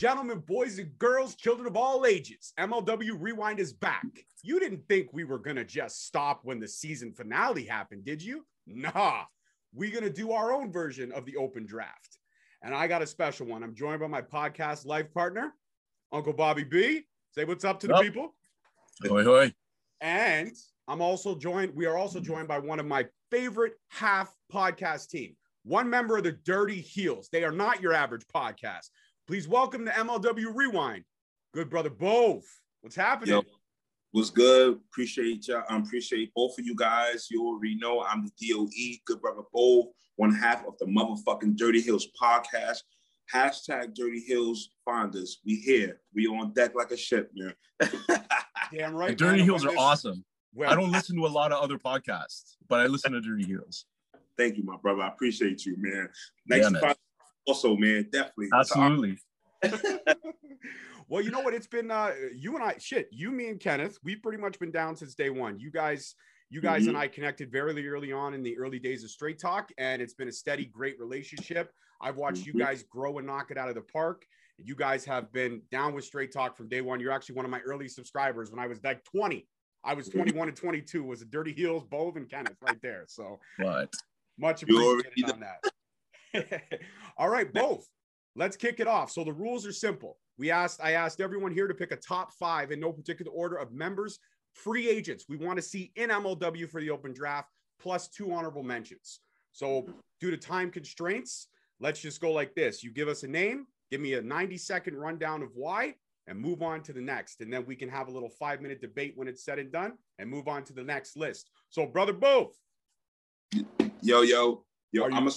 gentlemen, boys and girls, children of all ages, MLW Rewind is back. You didn't think we were going to just stop when the season finale happened, did you? Nah, we're going to do our own version of the open draft. And I got a special one. I'm joined by my podcast life partner, Uncle Bobby B. Say what's up to the people. Hoi, hoi. And I'm also joined, we are also joined by one of my favorite half podcast team, one member of the Dirty Heels. They are not your average podcast. Please welcome to MLW Rewind. Good brother Bove. What's happening? Yo, what's good? Appreciate you. Um, appreciate both of you guys. You already know I'm the DOE, good brother Bove, one half of the motherfucking Dirty Heels podcast. Hashtag Dirty Heels Finders. We here. We on deck like a ship, man. Damn right. Dirty man. Heels are awesome. Well, I don't listen to a lot of other podcasts, but I listen to Dirty Heels. Thank you, my brother. I appreciate you, man. Next yeah, also, man, definitely. Absolutely. well, you know what? It's been uh, you and I. Shit, you, me, and Kenneth. We've pretty much been down since day one. You guys, you guys, mm-hmm. and I connected very early on in the early days of Straight Talk, and it's been a steady, great relationship. I've watched mm-hmm. you guys grow and knock it out of the park. You guys have been down with Straight Talk from day one. You're actually one of my early subscribers when I was like 20. I was mm-hmm. 21 and 22. Was a Dirty Heels, Bove, and Kenneth right there. So, what? Much appreciated on that. All right, both. Let's kick it off. So the rules are simple. We asked, I asked everyone here to pick a top five in no particular order of members, free agents we want to see in MLW for the open draft, plus two honorable mentions. So due to time constraints, let's just go like this. You give us a name, give me a 90 second rundown of why, and move on to the next. And then we can have a little five minute debate when it's said and done and move on to the next list. So, brother Booth. Yo, yo, yo, I'm a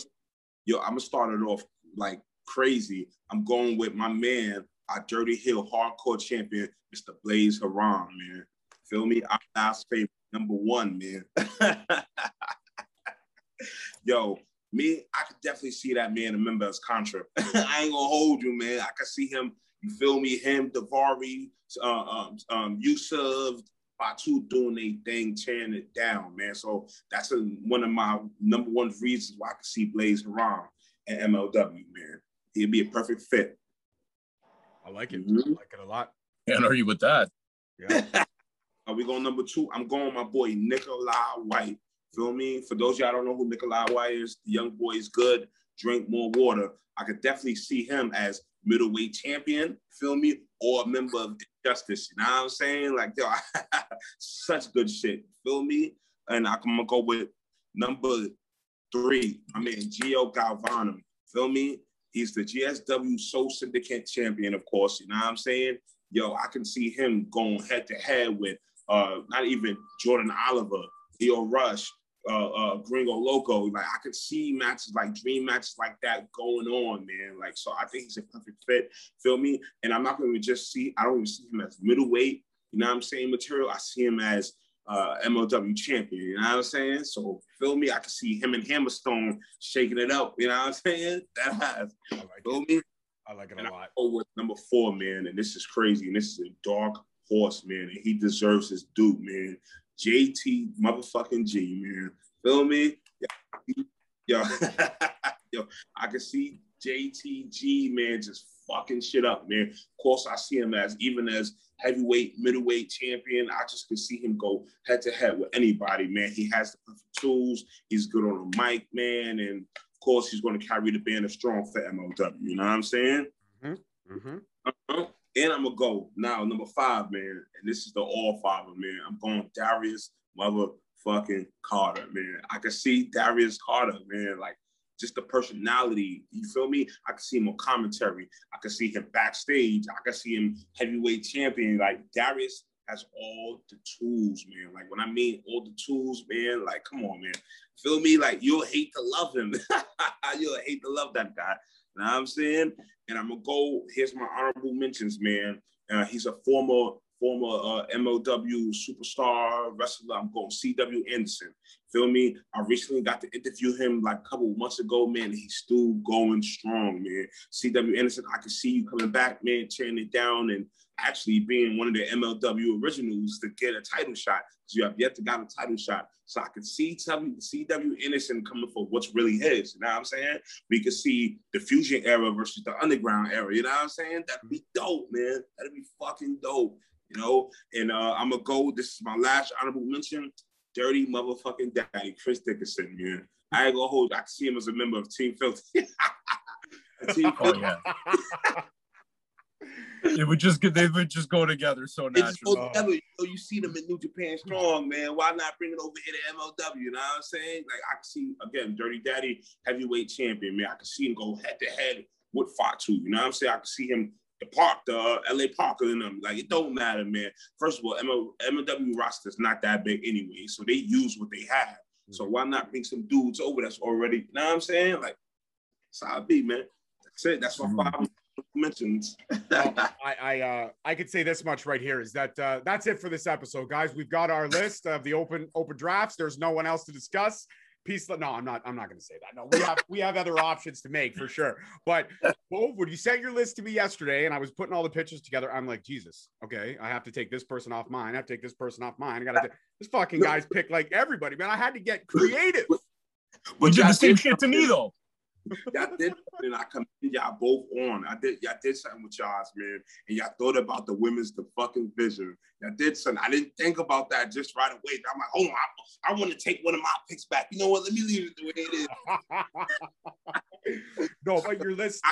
yo, I'm gonna start it off like crazy. I'm going with my man, our Dirty Heel hardcore champion, Mr. Blaze Haram, man. Feel me? I'm last favorite, number one, man. yo, me, I could definitely see that man a member as Contra. I ain't gonna hold you, man. I could see him, you feel me? Him, Davari, uh, um, um, Yusuf, Fatu doing a thing, tearing it down, man. So that's a, one of my number one reasons why I can see Blaze Haram and MLW, man. He'd be a perfect fit. I like it. Mm-hmm. I like it a lot. Can't argue with that. Yeah. Are we going number two? I'm going my boy Nikolai White. Feel me? For those y'all don't know who Nikolai White is, the young boy is good. Drink more water. I could definitely see him as middleweight champion. Feel me? Or a member of Justice. You know what I'm saying? Like, yo, such good shit. Feel me? And I'm gonna go with number three. I mean, Gio Galvano. Feel me? He's the GSW Soul Syndicate champion, of course. You know what I'm saying? Yo, I can see him going head to head with uh, not even Jordan Oliver, Lio Rush, uh, uh, Gringo Loco. Like I could see matches like dream matches like that going on, man. Like so, I think he's a perfect fit. Feel me? And I'm not going to just see. I don't even see him as middleweight. You know what I'm saying? Material. I see him as uh, MLW champion. You know what I'm saying? So feel me? I can see him and Hammerstone shaking it up. You know what I'm saying? That has. I like feel it. me? I like it and a lot. Oh, with number four, man, and this is crazy, and this is a dark horse, man, and he deserves his due, man. JT motherfucking G, man. Feel me? Yo, yo, I can see JTG, man, just fucking shit up, man. Of course, I see him as even as heavyweight, middleweight champion. I just can see him go head to head with anybody, man. He has the perfect tools. He's good on the mic, man, and of course, he's going to carry the band of strong for MLW. You know what I'm saying? Mm-hmm. Mm-hmm. Uh-huh. And I'm gonna go now, number five, man. And this is the all father, man. I'm going Darius motherfucking Carter, man. I can see Darius Carter, man. Like just the personality. You feel me? I can see him on commentary. I can see him backstage. I can see him heavyweight champion. Like Darius has all the tools, man. Like when I mean all the tools, man, like come on, man. Feel me? Like you'll hate to love him. you'll hate to love that guy. You know what I'm saying? And I'm gonna go. Here's my honorable mentions, man. Uh, he's a former former uh, MLW superstar wrestler. I'm going C.W. Anderson. Feel me? I recently got to interview him like a couple months ago, man. he's still going strong, man. CW Anderson, I can see you coming back, man, tearing it down and actually being one of the MLW originals to get a title shot. Because you have yet to get a title shot. So I can see CW Anderson coming for what's really his. You know what I'm saying? We can see the fusion era versus the underground era. You know what I'm saying? That'd be dope, man. That'd be fucking dope. You know, and uh, I'm gonna go. This is my last honorable mention dirty motherfucking daddy, Chris Dickinson, man. I ain't gonna hold. I see him as a member of Team Filthy. Team oh yeah. it would just get they would just go together so naturally. Go together. You, know, you see them in New Japan Strong, man. Why not bring it over here to MLW? You know what I'm saying? Like I can see again, Dirty Daddy, heavyweight champion, man. I can see him go head to head with Fatu. You know what I'm saying? I can see him the park, the uh, LA Parker and them. Like it don't matter, man. First of all, ML, MLW roster is not that big anyway, so they use what they have. So why not bring some dudes over that's already, you know what I'm saying? Like, that's how it be, man. That's it. That's my five mentions. well, I I uh I could say this much right here is that uh that's it for this episode, guys. We've got our list of the open open drafts. There's no one else to discuss peace. No, I'm not. I'm not going to say that. No, we have we have other options to make for sure. But Bo, when you sent your list to me yesterday, and I was putting all the pictures together, I'm like, Jesus, okay, I have to take this person off mine. I have to take this person off mine. I got to. This fucking guys pick like everybody, man. I had to get creative. But you did the same shit to me though y'all did and I commend y'all both on. I did y'all did something with y'all, man. And y'all thought about the women's the fucking vision. Y'all did something. I didn't think about that just right away. I'm like, oh I, I want to take one of my picks back. You know what? Let me leave it the way it is. no, but your list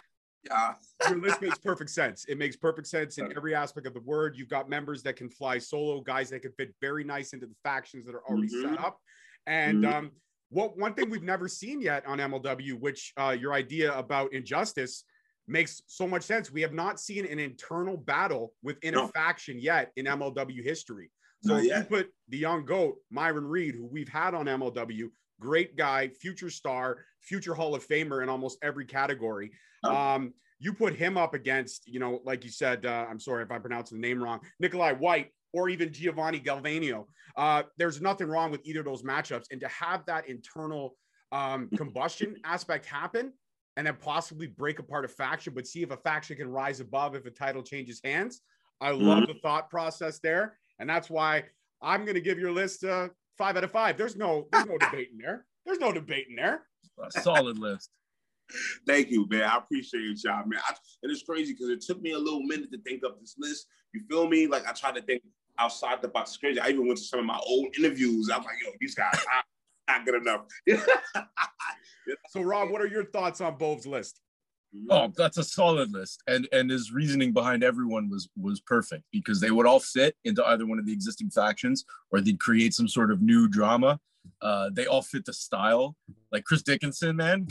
yeah. Your list makes perfect sense. It makes perfect sense in every aspect of the word. You've got members that can fly solo, guys that can fit very nice into the factions that are already mm-hmm. set up. And mm-hmm. um, what one thing we've never seen yet on MLW, which uh, your idea about injustice makes so much sense. We have not seen an internal battle within no. a faction yet in MLW history. So if you put the young goat, Myron Reed, who we've had on MLW, great guy, future star, future Hall of Famer in almost every category. Oh. Um, you put him up against, you know, like you said, uh, I'm sorry if I'm pronouncing the name wrong, Nikolai White, or even Giovanni Galvano. Uh, there's nothing wrong with either of those matchups. And to have that internal um, combustion aspect happen and then possibly break apart a faction, but see if a faction can rise above if a title changes hands. I love mm-hmm. the thought process there. And that's why I'm going to give your list uh, five out of five. There's no, there's no debate in there. There's no debate in there. A solid list. Thank you, man. I appreciate y'all, man. I, and it's crazy because it took me a little minute to think up this list. You feel me? Like I tried to think outside the box. crazy. I even went to some of my old interviews. I'm like, yo, these guys are not good enough. so, Rob, what are your thoughts on Bov's list? Oh, that's a solid list, and and his reasoning behind everyone was was perfect because they would all fit into either one of the existing factions or they'd create some sort of new drama. Uh, they all fit the style, like Chris Dickinson, man.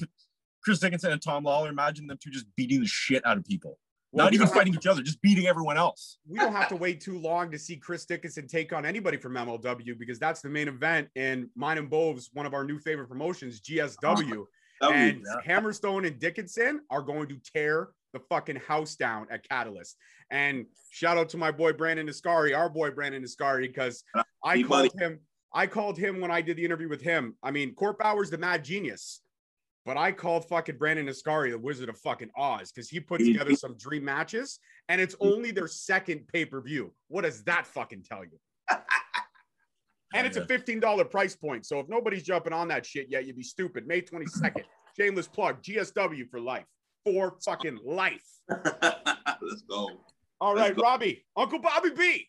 Chris Dickinson and Tom Lawler. Imagine them two just beating the shit out of people. Well, Not even fighting each other, just beating everyone else. We don't have to wait too long to see Chris Dickinson take on anybody from MLW because that's the main event And mine and Bove's one of our new favorite promotions, GSW. Oh, and yeah. Hammerstone and Dickinson are going to tear the fucking house down at Catalyst. And shout out to my boy Brandon Niscari, our boy Brandon Niscari, because uh, I called him. I called him when I did the interview with him. I mean, Court Bauer's the mad genius. But I called fucking Brandon Ascari the Wizard of fucking Oz because he put mm-hmm. together some dream matches and it's mm-hmm. only their second pay per view. What does that fucking tell you? and it's a $15 price point. So if nobody's jumping on that shit yet, you'd be stupid. May 22nd, shameless plug, GSW for life. For fucking life. Let's go. All right, go. Robbie, Uncle Bobby B.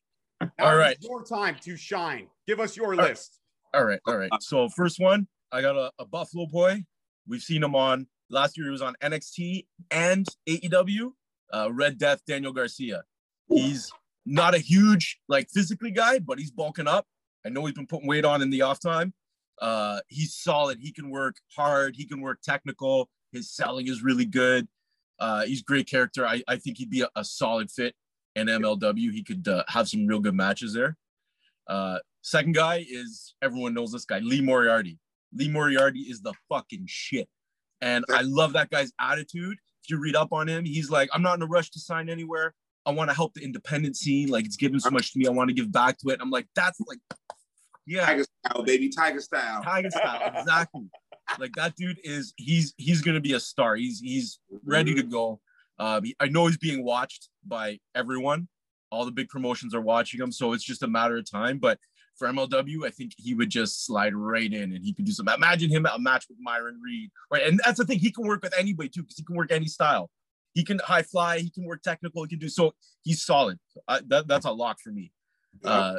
All right. Your time to shine. Give us your all list. All right. All right. So, first one, I got a, a Buffalo boy We've seen him on last year. He was on NXT and AEW. Uh, Red Death, Daniel Garcia. He's not a huge like physically guy, but he's bulking up. I know he's been putting weight on in the off time. Uh, he's solid. He can work hard. He can work technical. His selling is really good. Uh, he's great character. I, I think he'd be a, a solid fit in MLW. He could uh, have some real good matches there. Uh, second guy is everyone knows this guy, Lee Moriarty. Lee Moriarty is the fucking shit. And I love that guy's attitude. If you read up on him, he's like, I'm not in a rush to sign anywhere. I want to help the independent scene. Like it's given so much to me. I want to give back to it. I'm like, that's like Yeah, Tiger style, baby, Tiger style. Tiger style, exactly. like that dude is he's he's gonna be a star. He's he's ready to go. Um, I know he's being watched by everyone. All the big promotions are watching him, so it's just a matter of time. But for MLW, I think he would just slide right in and he could do some. Imagine him at a match with Myron Reed, right? And that's the thing; he can work with anybody too, because he can work any style. He can high fly, he can work technical, he can do so. He's solid. I, that, that's a lock for me. Uh,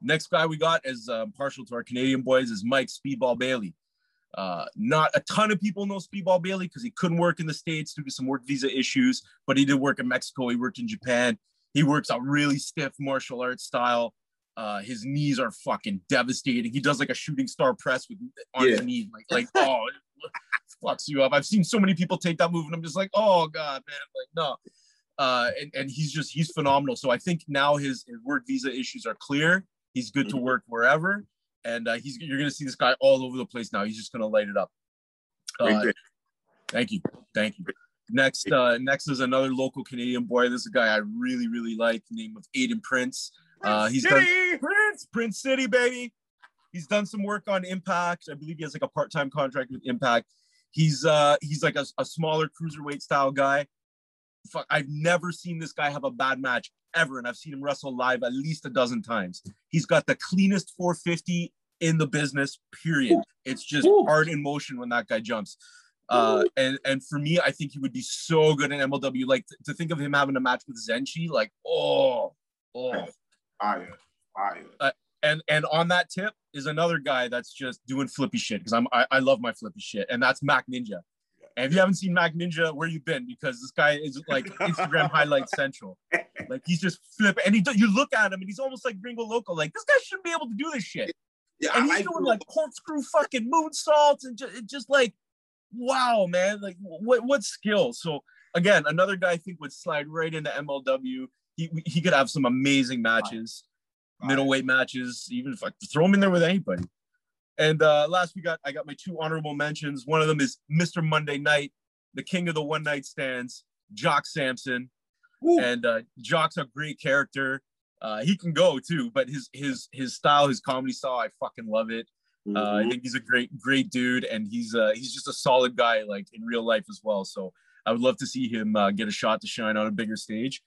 next guy we got is um, partial to our Canadian boys is Mike Speedball Bailey. Uh, not a ton of people know Speedball Bailey because he couldn't work in the States due to some work visa issues, but he did work in Mexico. He worked in Japan. He works a really stiff martial arts style. Uh, his knees are fucking devastating. He does like a shooting star press with on his Yeah. knee, like like oh, it fucks you up. I've seen so many people take that move, and I'm just like, oh god, man, like no. Uh, and, and he's just he's phenomenal. So I think now his, his work visa issues are clear. He's good to Mhm. work wherever, and uh, he's you're gonna see this guy all over the place now. He's just gonna light it up. Uh, thank you, thank you. Next, uh, next is another local Canadian boy. This is a guy I really, really like. Name of Aiden Prince. Uh, he's done City! Prince, Prince City, baby. He's done some work on Impact. I believe he has like a part-time contract with Impact. He's uh he's like a, a smaller cruiserweight style guy. Fuck, I've never seen this guy have a bad match ever, and I've seen him wrestle live at least a dozen times. He's got the cleanest 450 in the business. Period. It's just art in motion when that guy jumps. Uh, and and for me, I think he would be so good in MLW. Like to, to think of him having a match with Zenshi, like oh, oh. Fire, fire. Uh, and and on that tip is another guy that's just doing flippy shit because I'm I, I love my flippy shit, and that's Mac Ninja. And if you haven't seen Mac Ninja, where you been? Because this guy is like Instagram highlight central. Like he's just flipping, and he do- you look at him, and he's almost like Gringo Loco. Like this guy shouldn't be able to do this shit. Yeah, And he's like doing like corkscrew fucking moonsaults and just, just like, wow, man, like what what skill? So again, another guy I think would slide right into MLW. He he could have some amazing matches middleweight matches, even if I throw him in there with anybody. And uh, last we got, I got my two honorable mentions. One of them is Mr. Monday Night, the king of the one night stands, Jock Sampson. Ooh. And uh, Jock's a great character. Uh, he can go too, but his his his style, his comedy style, I fucking love it. Uh, I Mhm. think he's a great great dude, and he's uh, he's just a solid guy, like in real life as well. So I would love to see him uh, get a shot to shine on a bigger stage.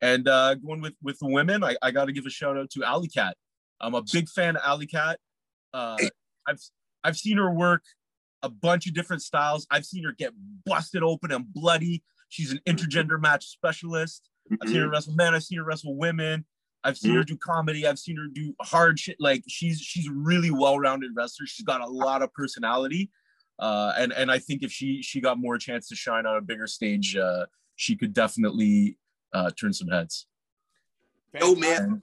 And uh, going with with the women, I, I got to give a shout out to Allie Katch. I'm a big fan of Allie Katch. Uh, I've I've seen her work a bunch of different styles. I've seen her get busted open and bloody. She's an intergender match specialist. I've seen her wrestle men. I've seen her wrestle women. I've seen her do comedy. I've seen her do hard shit. Like she's she's a really well-rounded wrestler. She's got a lot of personality, uh, and and I think if she she got more chance to shine on a bigger stage, uh, she could definitely uh, turn some heads. Yo, man.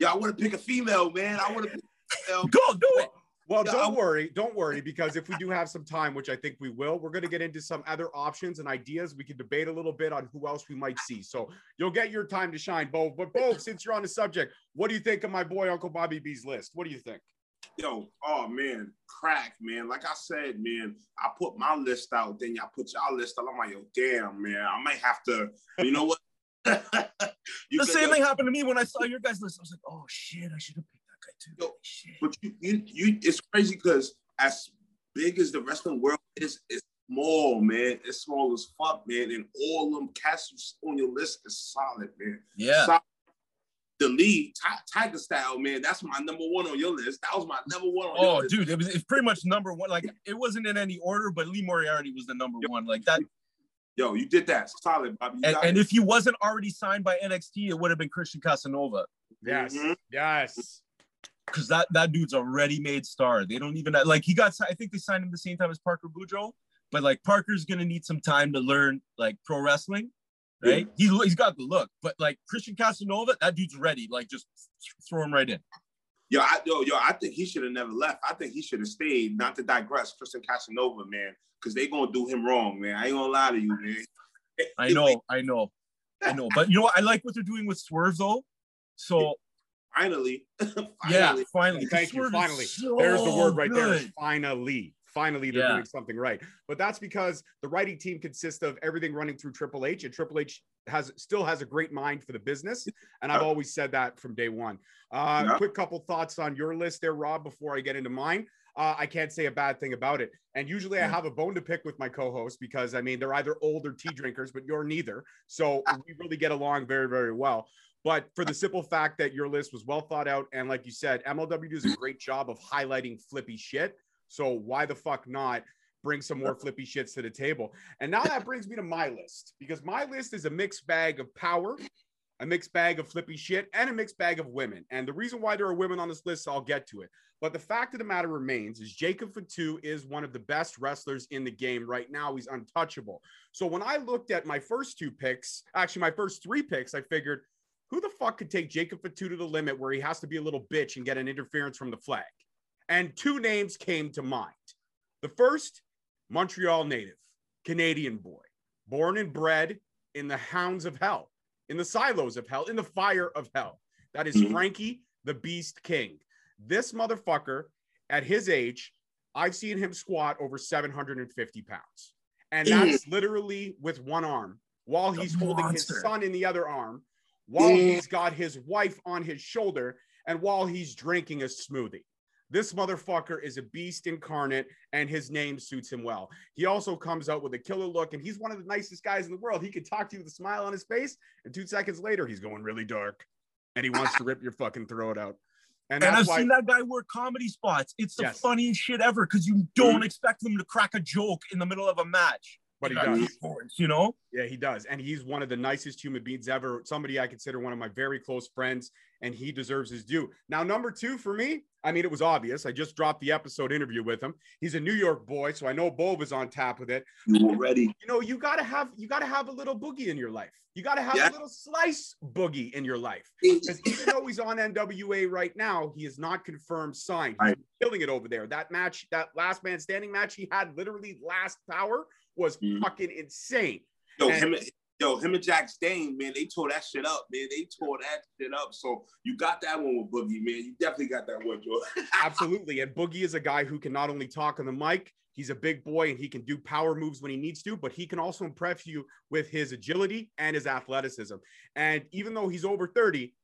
Yeah, I want to pick a female, man. I want to pick a female. Go do it. Well, don't worry, don't worry, because if we do have some time, which I think we will, we're going to get into some other options and ideas. We can debate a little bit on who else we might see. So you'll get your time to shine, Bo. But Bo, since you're on the subject, what do you think of my boy Uncle Bobby B's list? What do you think? Yo, oh man, crack, man. Like I said, man, I put my list out, then y'all put y'all list out. I'm like, yo, damn, man, I might have to. You know what? The same thing happened to me when I saw your guys' list. I was like, oh shit, I should have picked that guy too. Yo, Shit. But you, you, you, it's crazy because as big as the wrestling world is, it's small, man. It's small as fuck, man. And all them cats on your list is solid, man. Yeah. Solid. The lead, Ti- Tiger Style, man. That's my number one on your list. That was my number one on your Oh, list. dude, it was it's pretty much number one. Like it wasn't in any order, but Lee Moriarty was the number one. Like that. Yo, you did that. Solid, Bobby. And, and if he wasn't already signed by NXT, it would have been Christian Casanova Yes, Mhm. yes. because that that dude's a ready-made star. They don't even like he got. I think they signed him the same time as Parker Boudreaux, but like Parker's gonna need some time to learn like pro wrestling. Right? He's he's got the look, but like Christian Casanova, that dude's ready. Like just throw him right in. Yo, I, yo, yo, I think he should have never left. I think he should have stayed. Not to digress, Christian Casanova, man, because they gonna do him wrong, man. I ain't gonna lie to you, man. I know, I know, I know. But you know what? I like what they're doing with Swerve though. So Finally, yeah, finally. finally. 'cause Thank you. Swerve is Finally, so there's the word right there. Finally, Finally, they're Yeah. doing something right. But that's because the writing team consists of everything running through Triple H, and Triple H has still has a great mind for the business. And I've always said that from day one. Uh, Yeah. Quick couple thoughts on your list there, Rob, before I get into mine. Uh, I can't say a bad thing about it. And usually I have a bone to pick with my co-host because I mean they're either old or tea drinkers, but you're neither. So we really get along very, very well. But for the simple fact that your list was well thought out, and like you said, MLW does a great job of highlighting flippy shit. So why the fuck not bring some more flippy shits to the table? And now that brings me to my list because my list is a mixed bag of power, a mixed bag of flippy shit, and a mixed bag of women. And the reason why there are women on this list, I'll get to it. But the fact of the matter remains is Jacob Fatu is one of the best wrestlers in the game right now. He's untouchable. So when I looked at my first two picks, actually my first three picks, I figured, who the fuck could take Jacob Fatu to the limit where he has to be a little bitch and get an interference from the flag? And two names came to mind. The first, Montreal native, Canadian boy, born and bred in the hounds of hell, in the silos of hell, in the fire of hell. That is Mhm. Frankie the Beast King. This motherfucker, at his age, I've seen him squat over 750 pounds. And that's literally with one arm while he's holding his son in the other arm, while he's got his wife on his shoulder, and while he's drinking a smoothie. This motherfucker is a beast incarnate, and his name suits him well. He also comes out with a killer look, and he's one of the nicest guys in the world. He can talk to you with a smile on his face, and two seconds later, he's going really dark, and he wants to rip your fucking throat out. And And I've why, seen that guy work comedy spots. It's the Yes. funniest shit ever because you don't mm-hmm. expect him to crack a joke in the middle of a match. but he does. You know? Yeah, he does. And he's one of the nicest human beings ever. Somebody I consider one of my very close friends, and he deserves his due. Now, number two for me, I mean, it was obvious. I just dropped the episode interview with him. He's a New York boy, so I know Bove is on top with it. You already. You know, you gotta have you gotta have a little boogie in your life. You gotta have Yeah. a little Slice Boogie in your life. Because even though he's on NWA right now, he is not confirmed signed. He's Right. killing it over there. That match, that last man standing match he had literally last power was Mhm. fucking insane. And- him, yo, him and Jax Dane, man, they tore that shit up, man. They tore that shit up. So you got that one with Boogie, man. You definitely got that one, Joe. Absolutely. And Boogie is a guy who can not only talk on the mic, he's a big boy and he can do power moves when he needs to, but he can also impress you with his agility and his athleticism. And even though he's over 30,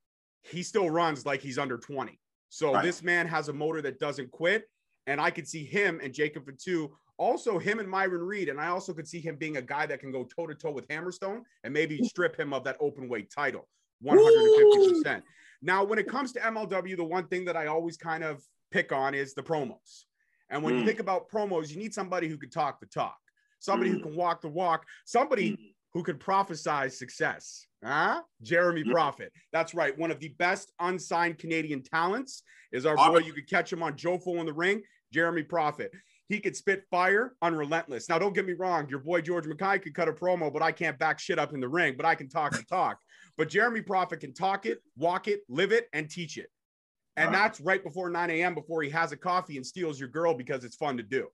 he still runs like he's under 20. So Right. this man has a motor that doesn't quit. And I could see him and Jacob Fatu, also him and Myron Reed. And I also could see him being a guy that can go toe to toe with Hammerstone and maybe strip him of that open weight title 150%. Now, when it comes to MLW, the one thing that I always kind of pick on is the promos. And when you Mm. think about promos, you need somebody who can talk the talk, somebody who Mm. can walk the walk, somebody who could prophesy success. Huh? Jeremy Mm. Prophet. That's right. One of the best unsigned Canadian talents is our boy. You could catch him on Jofo in the ring, Jeremy Prophet. He could spit fire unrelentless. Now, don't get me wrong. Your boy George Mackay could cut a promo, but I can't back shit up in the ring, but I can talk the talk. But Jeremy Prophet can talk it, walk it, live it, and teach it. And right. that's right before 9 a.m. before he has a coffee and steals your girl because it's fun to do.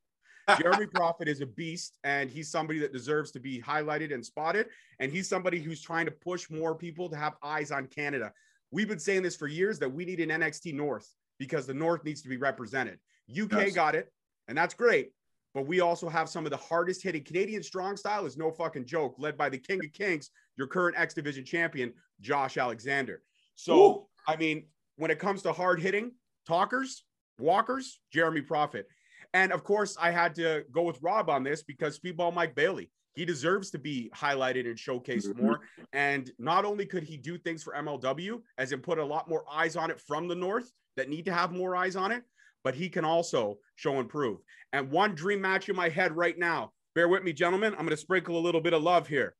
Jeremy Prophet is a beast, and he's somebody that deserves to be highlighted and spotted. And he's somebody who's trying to push more people to have eyes on Canada. We've been saying this for years that we need an NXT North because the North needs to be represented. UK Yes. got it, and that's great. But we also have some of the hardest hitting Canadian strong style is no fucking joke, led by the King of Kings, your current X Division champion, Josh Alexander. So, Ooh. I mean, when it comes to hard hitting talkers, walkers, Jeremy Prophet. And of course, I had to go with Rob on this because Speedball Mike Bailey, he deserves to be highlighted and showcased Mhm. more. And not only could he do things for MLW, as in put a lot more eyes on it from the North that need to have more eyes on it, but he can also show and prove. And one dream match in my head right now, bear with me, gentlemen. I'm going to sprinkle a little bit of love here.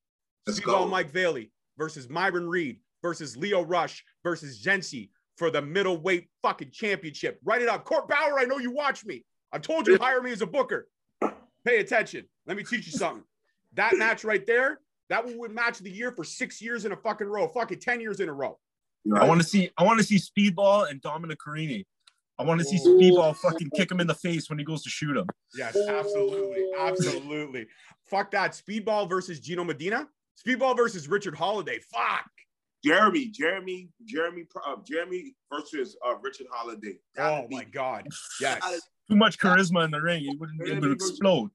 Let's Speedball go. Mike Bailey versus Myron Reed versus Lio Rush versus Zenshi for the middleweight fucking championship. Write it up. Court Bauer, I know you watch me. I told you to hire me as a booker. Pay attention. Let me teach you something. That match right there, that would win match of the year for six years in a fucking row. Fucking 10 years in a row. I want to see I want to see Speedball and Dominic Garrini. I want to see Ooh. Speedball fucking kick him in the face when he goes to shoot him. Yes, absolutely. Absolutely. Fuck that. Speedball versus Gino Medina. Speedball versus Richard Holliday. Fuck. Jeremy, Jeremy, Jeremy, uh, Jeremy versus uh, Richard Holliday. Oh my God. Yes. Too much charisma in the ring. He wouldn't be able to explode.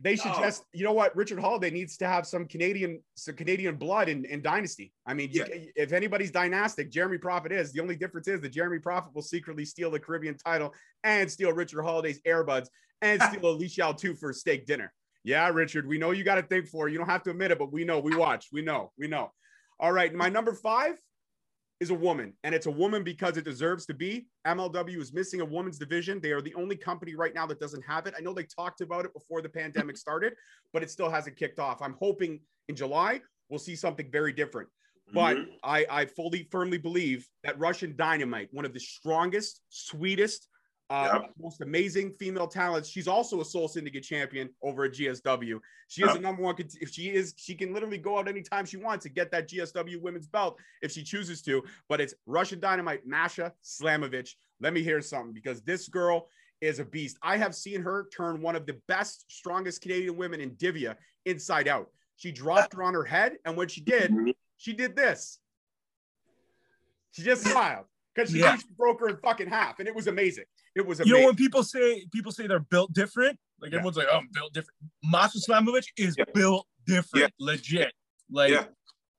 They should Oh. just, you know what, Richard Holliday needs to have some Canadian, some Canadian blood in, in Dynasty. I mean, you, if anybody's dynastic, Jeremy Prophet is. The only difference is that Jeremy Prophet will secretly steal the Caribbean title and steal Richard Holliday's Airbuds and steal Alicia Atout for steak dinner. Yeah, Richard, we know you got to think for. it. You don't have to admit it, but we know. We watch. We know. We know. All right, my number five is a woman, and it's a woman because it deserves to be. MLW is missing a women's division. They are the only company right now that doesn't have it. I know they talked about it before the pandemic started, but it still hasn't kicked off. I'm hoping in July we'll see something very different. But Mhm. I, I fully, firmly believe that Russian Dynamite, one of the strongest, sweetest, uh, Yep. most amazing female talents. She's also a Soul Syndicate champion over at GSW. She is the number one. If she is, she can literally go out anytime she wants to get that GSW women's belt if she chooses to. But it's Russian Dynamite, Masha Slamovich. Let me hear something because this girl is a beast. I have seen her turn one of the best, strongest Canadian women in Divya inside out. She dropped her on her head, and when she did, Mhm. she did this. She just smiled because she Yeah. she broke her in fucking half, and it was amazing. It was You know when people say people say they're built different, like Yeah. everyone's like, "Oh, I'm built different." Masha Slamovich is Yeah. built different, legit. Like, Yeah.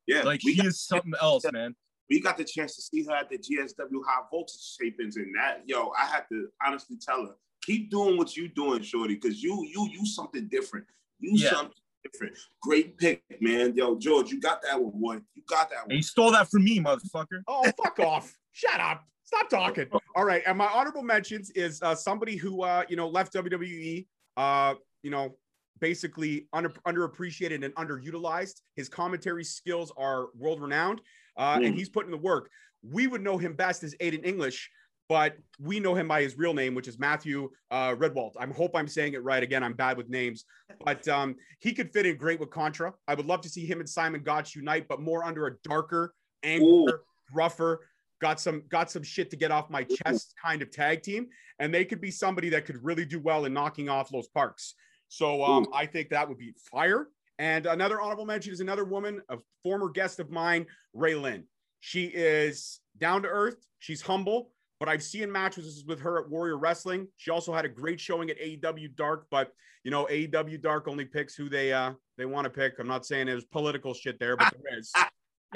Yeah, like we he got, is something else, man. we got the chance to see her at the GSW High Voltage tapings, and that yo, I had to honestly tell her, keep doing what you doing, shorty, because you you you something different. You Yeah. something different. Great pick, man. Yo, George, you got that one, boy. You got that And one. he stole that from me, motherfucker. Oh, fuck off. Shut up. Stop talking. All right. And my honorable mentions is uh, somebody who, uh, you know, left WWE, uh, you know, basically under, underappreciated and underutilized. His commentary skills are world renowned, uh, and Mm. he's putting the work. We would know him best as Aiden English, but we know him by his real name, which is Matthew uh, Rehwoldt. I hope I'm saying it right. Again, I'm bad with names, but um, he could fit in great with Contra. I would love to see him and Simon Gotch unite, but more under a darker, angrier, rougher, got some got some shit to get off my chest kind of tag team, and they could be somebody that could really do well in knocking off Los Parks. So um, I think that would be fire. And another honorable mention is another woman, a former guest of mine, Ray Lynn. She is down to earth. She's humble, but I've seen matches with her at Warrior Wrestling. She also had a great showing at AEW Dark, but you know AEW Dark only picks who they uh they want to pick. I'm not saying there's political shit there, but there is.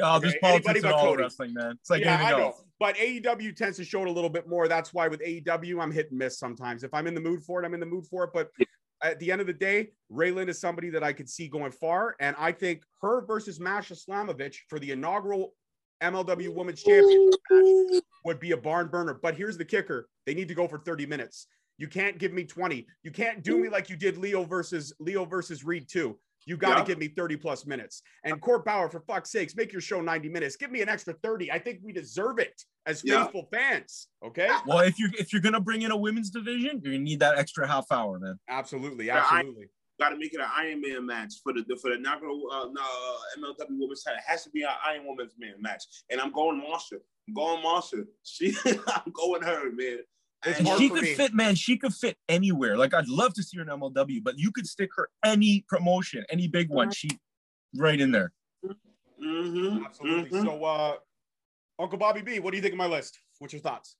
Oh, there's Okay, politics in but all wrestling, man. It's like yeah, I know. else. But AEW tends to show it a little bit more. That's why with AEW, I'm hit and miss sometimes. If I'm in the mood for it, I'm in the mood for it. But at the end of the day, Raylan is somebody that I could see going far. And I think her versus Masha Slamovich for the inaugural MLW Women's Championship match would be a barn burner. But here's the kicker they need to go for 30 minutes. You can't give me 20. You can't do me like you did Lio versus Lio versus Reed 2. You got to Yeah. give me 30 plus minutes. And Court Bauer, for fuck's sakes, make your show 90 minutes. Give me an extra 30. I think we deserve it as Yeah. faithful fans. Okay. Well, if you're if you're gonna bring in a women's division, you're gonna need that extra half hour, man. Absolutely. Yeah, I- Absolutely. Got to make it an Iron Man match for the for the inaugural uh, no, uh, MLW Women's title. It has to be an Iron Woman's Man match, and I'm going Marsha. I'm going Marsha. She, I'm going her, man. It's And she could me. fit, man. She could fit anywhere. Like I'd love to see her in MLW, but you could stick her any promotion, any big one. She right in there. Mhm, Absolutely. mhm. So, uh, Uncle Bobby B, what do you think of my list? What's your thoughts?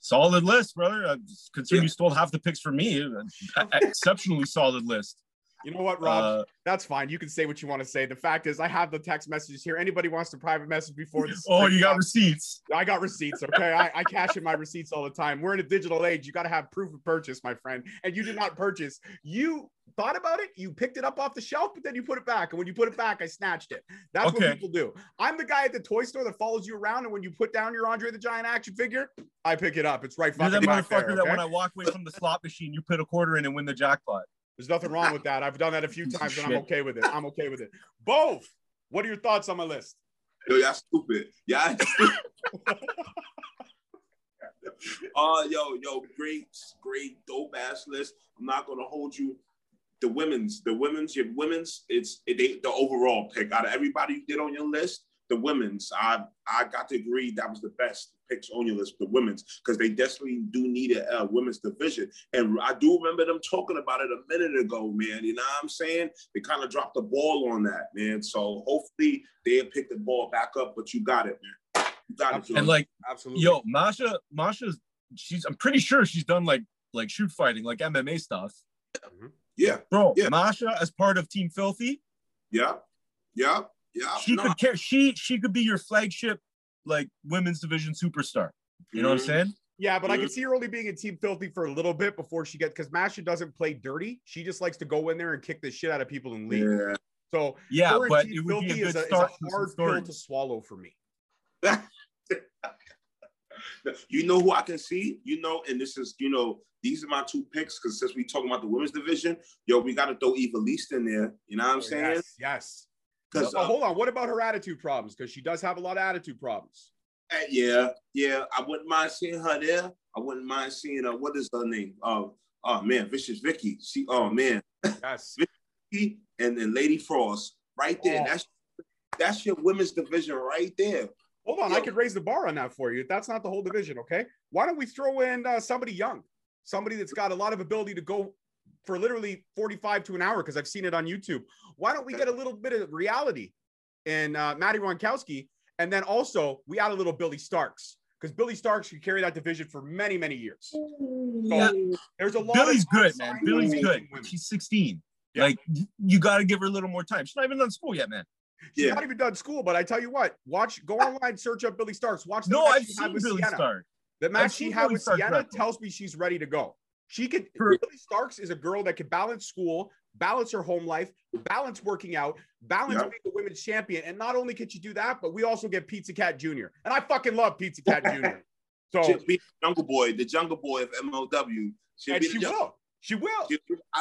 Solid list, brother. Uh, considering Yeah. you stole half the picks from me, uh, exceptionally solid list. You know what, Rob? Uh, That's fine. You can say what you want to say. The fact is, I have the text messages here. Anybody wants to private message before this? oh, you got receipts. I got receipts. Okay, I, I cash in my receipts all the time. We're in a digital age. You got to have proof of purchase, my friend. And you did not purchase. You thought about it. You picked it up off the shelf, but then you put it back. And when you put it back, I snatched it. That's Okay. what people do. I'm the guy at the toy store that follows you around, and when you put down your Andre the Giant action figure, I pick it up. It's right You're fucking that back motherfucker there. that when I walk away from the slot machine, you put a quarter in and win the jackpot. There's nothing wrong with that. I've done that a few times, and I'm okay with it. I'm okay with it. Both. What are your thoughts on my list? Yo, y'all stupid. Y'all. uh, yo, yo, great, great, dope ass list. I'm not gonna hold you. The women's, the women's, your women's, it's it, they, the overall pick out of everybody you did on your list. The women's, I I got to agree that was the best picks on your list. The women's, because they desperately do need a, uh women's division, and I do remember them talking about it a minute ago, man. You know what I'm saying? They kind of dropped the ball on that, man. So hopefully they'll pick the ball back up. But you got it, man. You got it. Absolutely. Jordan. And like, Absolutely. yo, Masha, Masha's she's I'm pretty sure she's done like like shoot fighting, like MMA stuff. Yeah, Bro, Yeah. Masha as part of Team Filthy, yeah, yeah, yeah. she No, could care she she could be your flagship like women's division superstar. You know what I'm mhm. saying? Yeah, but I Mhm. can see her only being in Team Filthy for a little bit before she gets because Masha doesn't play dirty. She just likes to go in there and kick the shit out of people and leave. Yeah. So Yeah, her but it would be a good is a start to some hard pill to swallow for me. You know who I can see? You know, and this is, you know, these are my two picks because since we talking about the women's division, yo, we got to throw Eva Least in there. You know what I'm saying? Oh, Yes, yes. Because Oh, hold uh, on. What about her attitude problems? Because she does have a lot of attitude problems. Uh, yeah, yeah, I wouldn't mind seeing her there. I wouldn't mind seeing her. What is her name? Oh, oh man, Vicious Vicky. She, oh man, Yes. Vicky and then Lady Frost right there. Oh. That's that's your women's division right there. Hold on. I could raise the bar on that for you. That's not the whole division, okay? Why don't we throw in uh, somebody young, somebody that's got a lot of ability to go for literally 45 to an hour because I've seen it on YouTube. Why don't we get a little bit of reality in uh, Maddie Ronkowski? And then also we add a little Billie Starkz because Billie Starkz could carry that division for many, many years. Yeah. There's a lot Billy's of good, man. Billy's good. women. She's 16. Yeah. Like you got to give her a little more time. She's not even done school yet, man. She's Yeah. not even done school, but I tell you what, watch, go online, search up Billie Starkz. Watch the No, match I've she had seen with Billy Sienna. Stark. The match I've she had Billy with Stark Sienna wrestle. tells me she's ready to go. She could. Billie Starkz is a girl that could balance school, balance her home life, balance working out, balance Yeah. being the women's champion. And not only can she do that, but we also get Pizza Cat Jr. And I fucking love Pizza Cat Jr. So be Jungle Boy, the Jungle Boy of MLW. And be she Jungle- will. She will.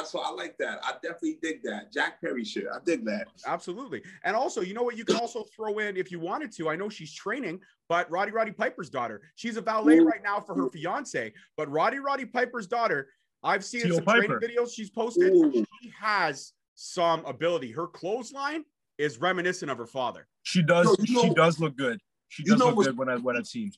so I like that. I definitely dig that. Jack Perry shit. I dig that. Absolutely. And also, you know what? You can also throw in if you wanted to. I know she's training, but Roddy Roddy Piper's daughter. She's a valet right now for her fiance. But Roddy Roddy Piper's daughter, I've seen Teal some Piper. training videos she's posted. Ooh. She has some ability. Her clothesline is reminiscent of her father. She does. Yo, you she know- does look good. She you does know look good when I what I've seen.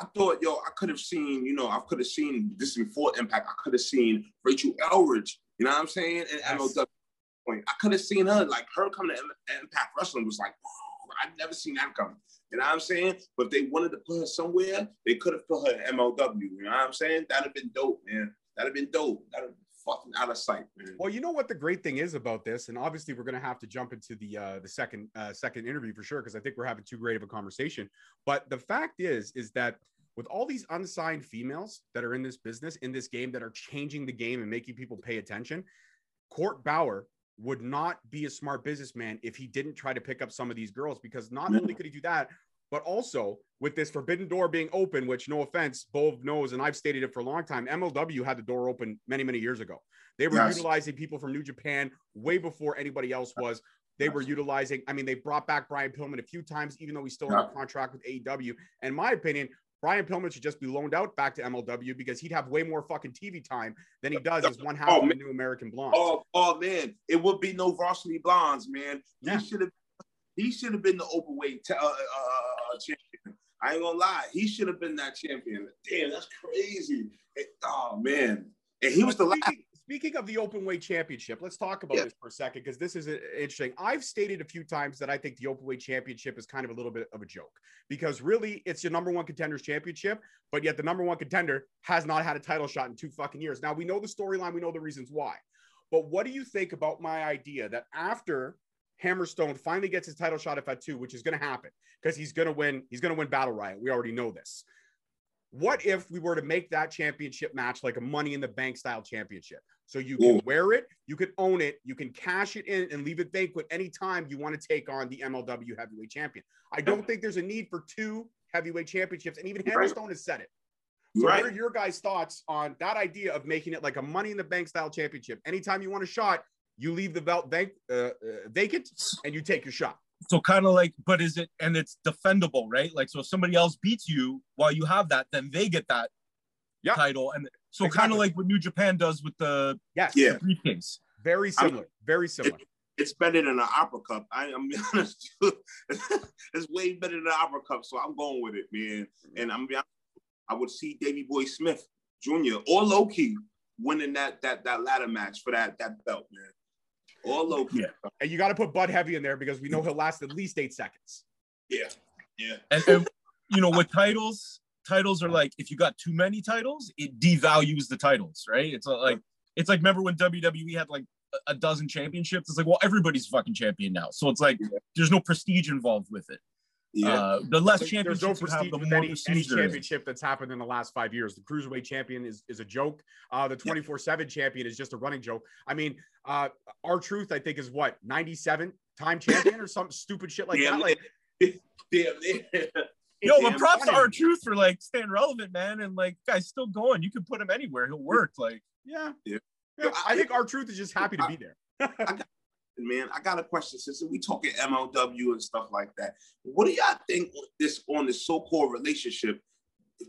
I thought, yo, I could have seen, you know, I could have seen this before Impact. I could have seen Rachael Ellering, you know what I'm saying? And Yes. MLW point. I could have seen her, like her coming to M- Impact Wrestling was like, I've never seen that coming. You know what I'm saying? But if they wanted to put her somewhere, they could have put her in MLW. You know what I'm saying? That'd have been dope, man. That'd have been dope. That'd have been fucking out of sight, man. Well, you know what the great thing is about this, and obviously we're going to have to jump into the uh, the second uh, second interview for sure because I think we're having too great of a conversation. But the fact is, is that with all these unsigned females that are in this business in this game that are changing the game and making people pay attention, Court Bauer would not be a smart businessman if he didn't try to pick up some of these girls because not only could he do that, but also with this forbidden door being open, which no offense, Bove knows, and I've stated it for a long time, MLW had the door open many, many years ago. They were Yes. utilizing people from New Japan way before anybody else was. They were utilizing, I mean, they brought back Brian Pillman a few times, even though he's still Yeah. under contract with AEW. And in my opinion, Brian Pillman should just be loaned out back to MLW because he'd have way more fucking TV time than he does as one half Oh, of the new American Blondes. Oh, oh man, it would be no varsity blondes, man. Yeah. He should have. He should have been the open weight uh, uh, uh, champion. I ain't gonna lie. He should have been that champion. Damn, that's crazy. It- oh man, and he was the last. Speaking, of the open weight championship, let's talk about Yeah. this for a second because this is interesting. I've stated a few times that I think the open weight championship is kind of a little bit of a joke because really it's your number one contenders championship, but yet the number one contender has not had a title shot in two fucking years. Now we know the storyline, we know the reasons why, but what do you think about my idea that after Hammerstone finally gets his title shot at Fatu, which is going to happen because he's going to win, he's going to win Battle Riot. We already know this. What if we were to make that championship match like a money in the bank style championship? So you can Ooh. wear it, you can own it, you can cash it in and leave it vacant anytime you want to take on the MLW heavyweight champion. I don't think there's a need for two heavyweight championships, and even Right. Hammerstone has said it. So right. what are your guys' thoughts on that idea of making it like a money in the bank style championship? Anytime you want a shot, you leave the belt bank, uh, uh, vacant and you take your shot. So kind of like, but is it and it's defendable, right? Like, so if somebody else beats you while you have that, then they get that Yeah. title, and so kind of like what New Japan does with the Yes. Yeah. briefcase. Very similar. Very similar. It's better than an opera cup. I, I'm be honest. with it's way better than an opera cup. So I'm going with it, man. Mm-hmm. And I'm be honest, I would see Davy Boy Smith Jr. or Loki winning that that that ladder match for that that belt, man. Or low key. Yeah. And you got to put Bud Heavy in there because we know he'll last at least eight seconds. Yeah. Yeah. And, and you know, with titles, titles are like if you got too many titles, it devalues the titles, right? It's like it's like remember when WWE had like a dozen championships? It's like well everybody's fucking champion now, so it's like there's no prestige involved with it. Yeah, uh, the less There's championships no prestige have, the more any, any championship that's happened in the last five years. The cruiserweight champion is, is a joke. Uh, the 24 7 champion is just a running joke. I mean, uh, R-Truth, I think, is what 97 time champion or some stupid shit like Yeah, that. Like, Damn, yeah. Yo, but props to funny. R-Truth for like staying relevant, man, and like guy's still going. You can put him anywhere; he'll work. Like, yeah. Yeah. Yeah, I think R-Truth is just happy to be there. I got, man, I got a question. Since we talking MLW and stuff like that, what do y'all think this on this so-called relationship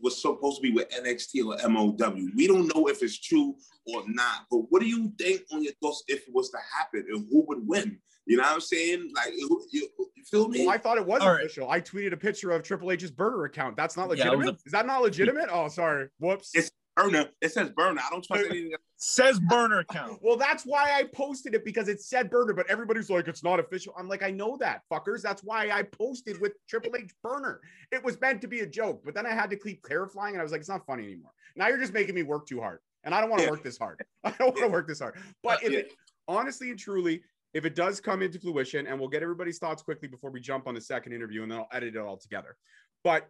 was supposed to be with NXT or MOW. We don't know if it's true or not, but what do you think on your thoughts if it was to happen and who would win? You know what I'm saying? Like, who- you, you feel me? Well, I thought it was All right. official. I tweeted a picture of Triple H's burner account. That's not Yeah, it was legitimate. is that not legitimate? Oh, sorry. Whoops. It's- burner. It says burner. I don't trust anything. says burner account. Well, that's why I posted it because it said burner, but everybody's like, it's not official. I'm like, I know that, fuckers. That's why I posted with Triple H burner. It was meant to be a joke, but then I had to keep clarifying, and I was like, it's not funny anymore. Now you're just making me work too hard, and I don't want to Yeah. work this hard. I don't want to work this hard. But if Yeah. it honestly and truly, if it does come into fruition, and we'll get everybody's thoughts quickly before we jump on the second interview, and then I'll edit it all together. But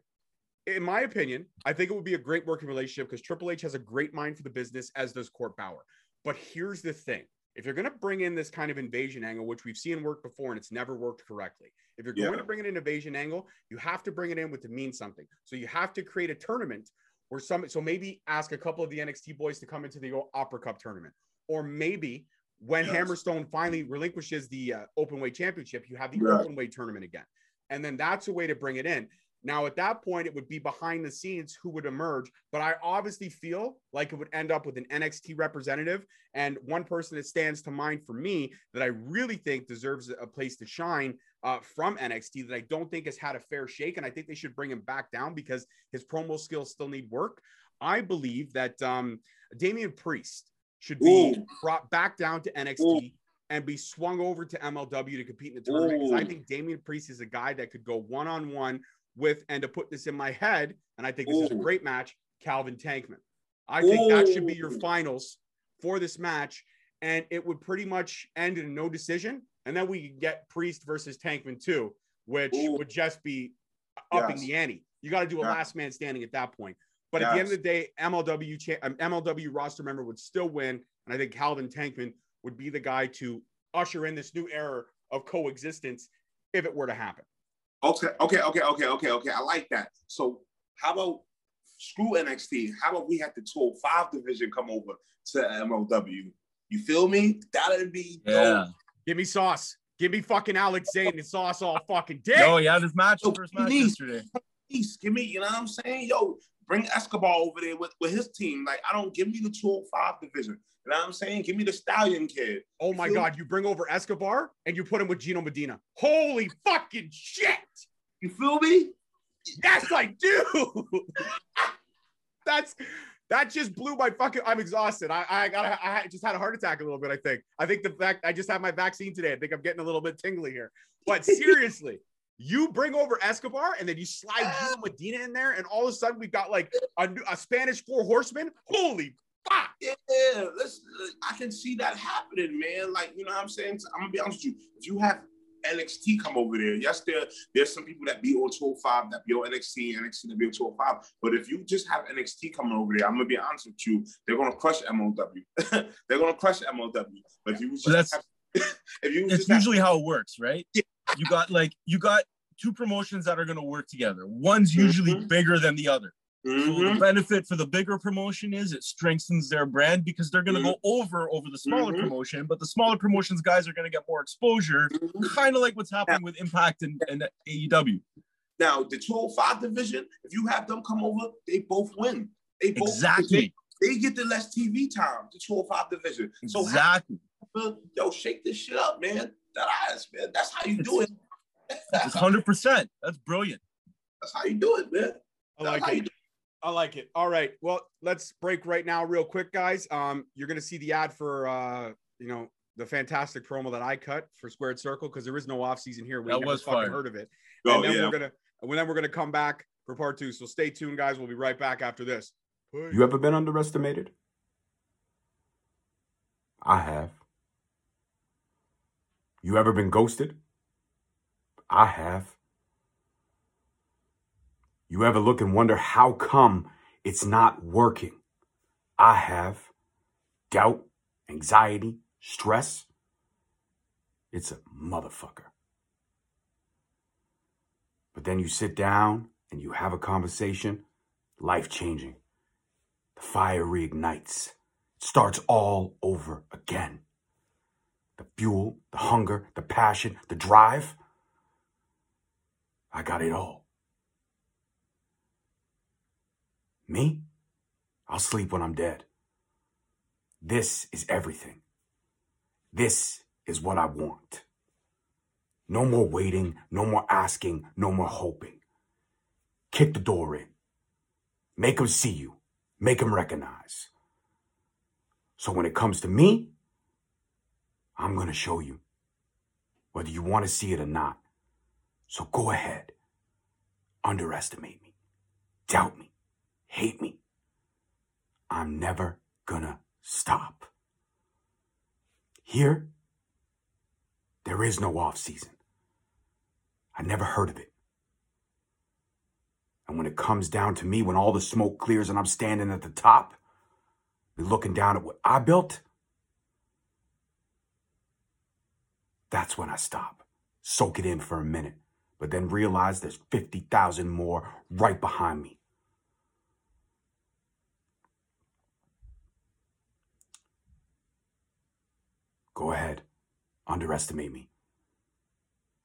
in my opinion, I think it would be a great working relationship because Triple H has a great mind for the business, as does Court Bauer. But here's the thing if you're going to bring in this kind of invasion angle, which we've seen work before and it's never worked correctly, if you're going Yeah. to bring in an invasion angle, you have to bring it in with to mean something. So you have to create a tournament or some, so maybe ask a couple of the NXT boys to come into the Opera Cup tournament. Or maybe when Yes. Hammerstone finally relinquishes the uh, open weight championship, you have the Right. open weight tournament again. And then that's a way to bring it in. Now, at that point, it would be behind the scenes who would emerge. But I obviously feel like it would end up with an NXT representative and one person that stands to mind for me that I really think deserves a place to shine uh, from NXT that I don't think has had a fair shake. And I think they should bring him back down because his promo skills still need work. I believe that um, Damian Priest should be Ooh. brought back down to NXT Ooh. and be swung over to MLW to compete in the tournament. Because I think Damian Priest is a guy that could go one on one with, and to put this in my head, and I think this is a great match, Calvin Tankman. I think that should be your finals for this match, and it would pretty much end in a no decision. And then we could get Priest versus Tankman too, which Ooh. would just be upping Yes. the ante. You got to do a Yeah. last man standing at that point. But at the end of the day, MLW cha- um, MLW roster member would still win, and I think Calvin Tankman would be the guy to usher in this new era of coexistence if it were to happen. Okay, okay, okay, okay, okay, okay. I like that. So how about screw NXT? How about we have the 12-5 division come over to MLW? You feel me? That'd be Yeah. dope. Give me sauce. Give me fucking Alex Zayne and sauce all fucking day. Yo, yeah, this match, Yo, first match please. yesterday. Please give me, you know what I'm saying? Yo, bring Escobar over there with, with his team. Like, I don't give me the 12-5 division. You know what I'm saying? Give me the Stallion kid. Oh my God, you bring over Escobar and you put him with Gino Medina. Holy fucking shit. You feel me? Yes, I do. That's that just blew my fucking. I'm exhausted. I I got I just had a heart attack a little bit. I think. I think the fact I just had my vaccine today. I think I'm getting a little bit tingly here. But seriously, you bring over Escobar and then you slide Gino Medina in there, and all of a sudden we've got like a, a Spanish four horsemen. Holy fuck! Yeah, let's. I can see that happening, man. Like, you know what I'm saying? I'm gonna be honest with you. If you have NXT come over there, yes, there there's some people that be on 12-5 that be on NXT, NXT that be on 12-5. But if you just have NXT coming over there, I'm gonna be honest with you, they're gonna crush MLW. they're gonna crush MLW. But if you just Well, that's- have, if you It's just have- usually how it works, right? Yeah. You got like you got two promotions that are gonna work together. One's usually Mhm. bigger than the other. So Mhm. the benefit for the bigger promotion is it strengthens their brand because they're going to go over over the smaller Mhm. promotion, but the smaller promotions guys are going to get more exposure, Mhm. kind of like what's happening with Impact and, and AEW. Now the 12-5 division, if you have them come over, they both win. They both Exactly, They, they get the less TV time. The 12-5 division. So exactly. yo, shake this shit up, man. That ass, man. That's how you do it. It's hundred percent. That's brilliant. That's how you do it, man. I like it. I like it. All right. Well, let's break right now, real quick, guys. Um, you're gonna see the ad for uh, you know, the fantastic promo that I cut for Squared Circle because there is no off season here. We That never was fucking fire. heard of it. Oh, and then yeah. we're gonna and then we're gonna come back, for part two. So stay tuned, guys. We'll be right back after this. Peace. You ever been underestimated? I have. You ever been ghosted? I have. You ever look and wonder how come it's not working? I have. Doubt, anxiety, stress. It's a motherfucker. But then you sit down and you have a conversation, life changing. The fire reignites. It starts all over again. The fuel, the hunger, the passion, the drive. I got it all. Me? I'll sleep when I'm dead. This is everything. This is what I want. No more waiting, no more asking, no more hoping. Kick the door in. Make them see you. Make them recognize. So when it comes to me, I'm going to show you whether you want to see it or not. So go ahead. Underestimate me. Doubt me. Hate me. I'm never gonna stop. Here, there is no off season. I never heard of it. And when it comes down to me, when all the smoke clears and I'm standing at the top, looking down at what I built, that's when I stop. Soak it in for a minute, but then realize there's 50,000 more right behind me. Go ahead. Underestimate me.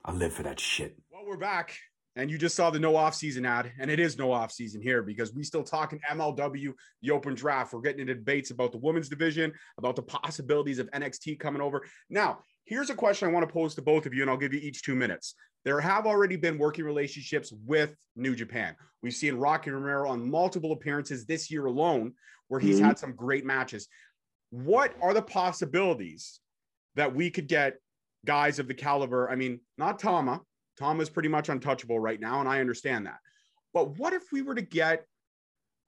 I live for that shit. Well, we're back. And you just saw the no off season ad, and it is no off season here because we still talking MLW, the open draft. We're getting into debates about the women's division, about the possibilities of NXT coming over. Now, here's a question I want to pose to both of you, and I'll give you each two minutes. There have already been working relationships with New Japan. We've seen Rocky Romero on multiple appearances this year alone, where he's mm-hmm. had some great matches. What are the possibilities that we could get guys of the caliber. I mean, not Tama. Tama's pretty much untouchable right now, and I understand that. But what if we were to get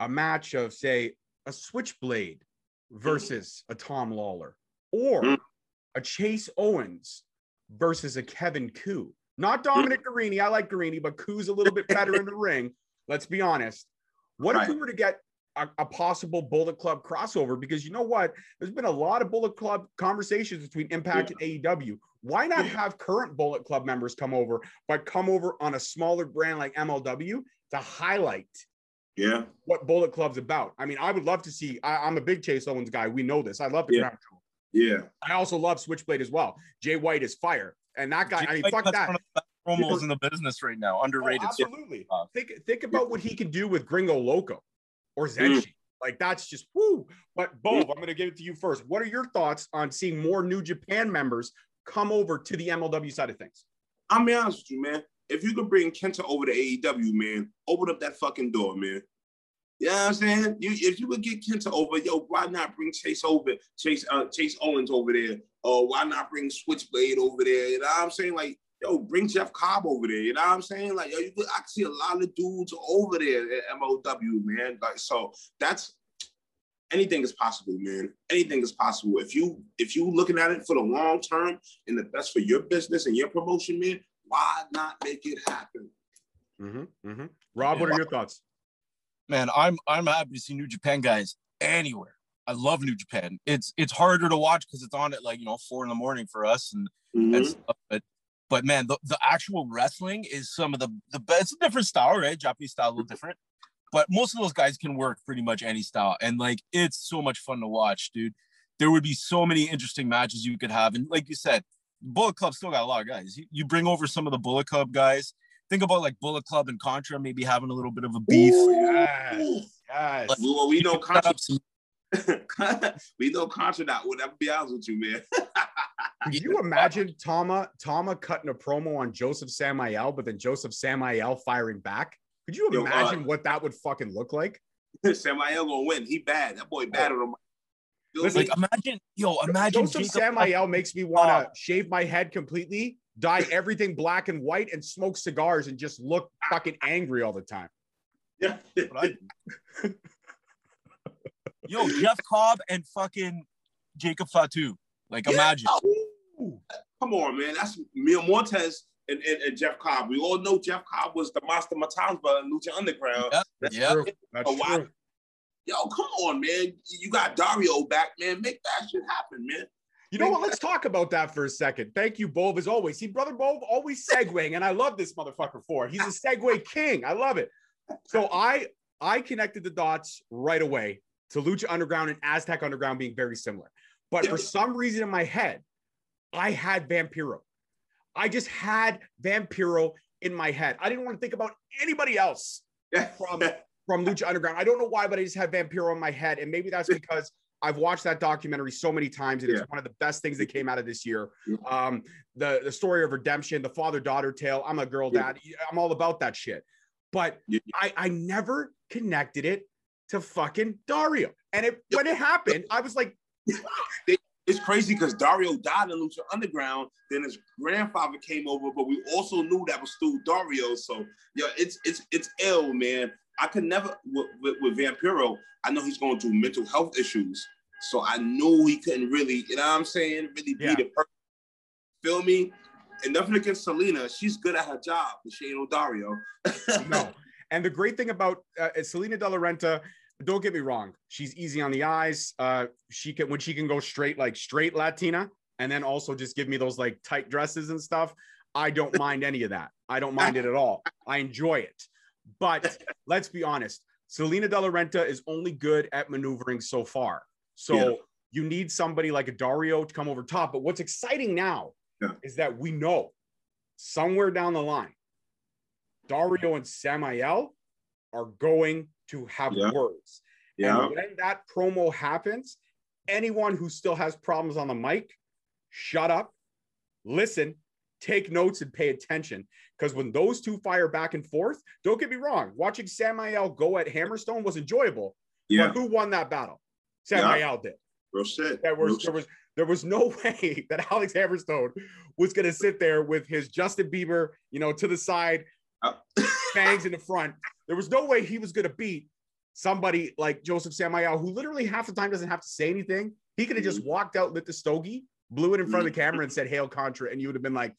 a match of, say, a Switchblade versus a Tom Lawlor or hmm. A Chase Owens versus a Kevin Ku? Not hmm. Dominic Garrini. I like Garrini, but Ku's a little bit better in the ring. Let's be honest. What right. if we were to get a, a, possible Bullet Club crossover because you know what? There's been a lot of Bullet Club conversations between Impact yeah. and AEW. Why not yeah. have current Bullet Club members come over, but come over on a smaller brand like MLW to highlight yeah what Bullet Club's about? I mean, I would love to see. I, am a big Chase Owens guy. We know this. I love the yeah. ground Yeah. I also love Switchblade as well. Jay White is fire. And that guy, Jay I mean, White, fuck that. promos in the business right now, underrated. Oh, absolutely. Think think about what he can do with Gringo Loco or Zenshi. Mm. Like that's just whoo. But Bo, I'm going to give it to you first. What are your thoughts on seeing more New Japan members come over to the MLW side of things? I'll be honest with you, man. If you could bring Kenta over to AEW, man, open up that fucking door, man. You know what I'm saying? You, if you would get Kenta over, yo, why not bring Chase over, Chase uh, Chase Owens over there? Or why not bring Switchblade over there? You know what I'm saying? Like, yo, bring Jeff Cobb over there. You know what I'm saying? Like, yo, you could, I see a lot of dudes over there at MOW, man. Like, so that's anything is possible, man. Anything is possible. If you if you looking at it for the long term and the best for your business and your promotion, man, why not make it happen? Mm-hmm, mm-hmm. Rob, what are your thoughts? Man, I'm I'm happy to see New Japan guys anywhere. I love New Japan. It's it's harder to watch because it's on at like you know four in the morning for us and, mm-hmm. and stuff. But but man, the, the actual wrestling is some of the the best. It's a different style, right? Japanese style, a little different. But most of those guys can work pretty much any style, and like it's so much fun to watch, dude. There would be so many interesting matches you could have, and like you said, Bullet Club still got a lot of guys. You, you bring over some of the Bullet Club guys. Think about like Bullet Club and Contra maybe having a little bit of a beef. Ooh, yes, yes. Like, well, we know Contra. we know Contra that would ever be honest with you, man. Can you imagine Tama Tama cutting a promo on Joseph Samael, but then Joseph Samael firing back? Could you yo, imagine uh, what that would fucking look like? Samael gonna win. He bad. That boy bad him. Listen, like imagine, yo, imagine Joseph Jacob Samael makes me want to shave my head completely, dye everything black and white, and smoke cigars and just look fucking angry all the time. Yeah. I. Yo, Jeff Cobb and fucking Jacob Fatu. Like, Yeah. imagine. Ooh. Come on, man. That's Mil Muertes and, and, and Jeff Cobb. We all know Jeff Cobb was the master Matanza in Lucha Underground. Yep. That's Yep. True. That's true. Yo, come on, man. You got Dario back, man. Make that shit happen, man. You know what? Let's talk about that for a second. Thank you, Bove, as always. See, brother Bove always segueing, and I love this motherfucker for it. He's a segue king. I love it. So I I connected the dots right away to Lucha Underground and Aztec Underground being very similar. But for some reason in my head, I had Vampiro. I just had Vampiro in my head. I didn't want to think about anybody else from from Lucha Underground. I don't know why, but I just had Vampiro in my head, and maybe that's because I've watched that documentary so many times, and it's one of the best things that came out of this year. Yeah. Um, the the story of redemption, the father daughter tale. I'm a girl Yeah. dad. I'm all about that shit. But Yeah. I I never connected it to fucking Dario, and it when it happened, I was like, it's crazy because Dario died in Lucha Underground. Then his grandfather came over, but we also knew that was still Dario. So yeah, it's it's it's ill, man. I could never with, with, with Vampiro. I know he's going through mental health issues, so I knew he couldn't really, you know what I'm saying, really be Yeah. the person. Feel me? And nothing against Salina. She's good at her job, but she ain't no Dario. no. And the great thing about uh, Salina De La Renta, don't get me wrong, she's easy on the eyes. Uh, she can when she can go straight like straight Latina, and then also just give me those like tight dresses and stuff. I don't mind any of that. I don't mind it at all. I enjoy it. But let's be honest, Salina De La Renta is only good at maneuvering so far. So Yeah. you need somebody like a Dario to come over top. But what's exciting now Yeah. is that we know somewhere down the line, Dario and Samael are going to have Yeah. words. Yeah. And when that promo happens, anyone who still has problems on the mic, shut up, listen, take notes, and pay attention. Because when those two fire back and forth, don't get me wrong, watching Samael go at Hammerstone was enjoyable. Yeah. But who won that battle? Yeah. Did. Real shit. There was Real there was there was no way that Alex Hammerstone was going to sit there with his Justin Bieber, you know, to the side, Uh, fangs in the front. There was no way he was going to beat somebody like Joseph Samael, who literally half the time doesn't have to say anything. He could have just walked out, lit the stogie, blew it in front of the camera, and said "Hail Contra," and you would have been like,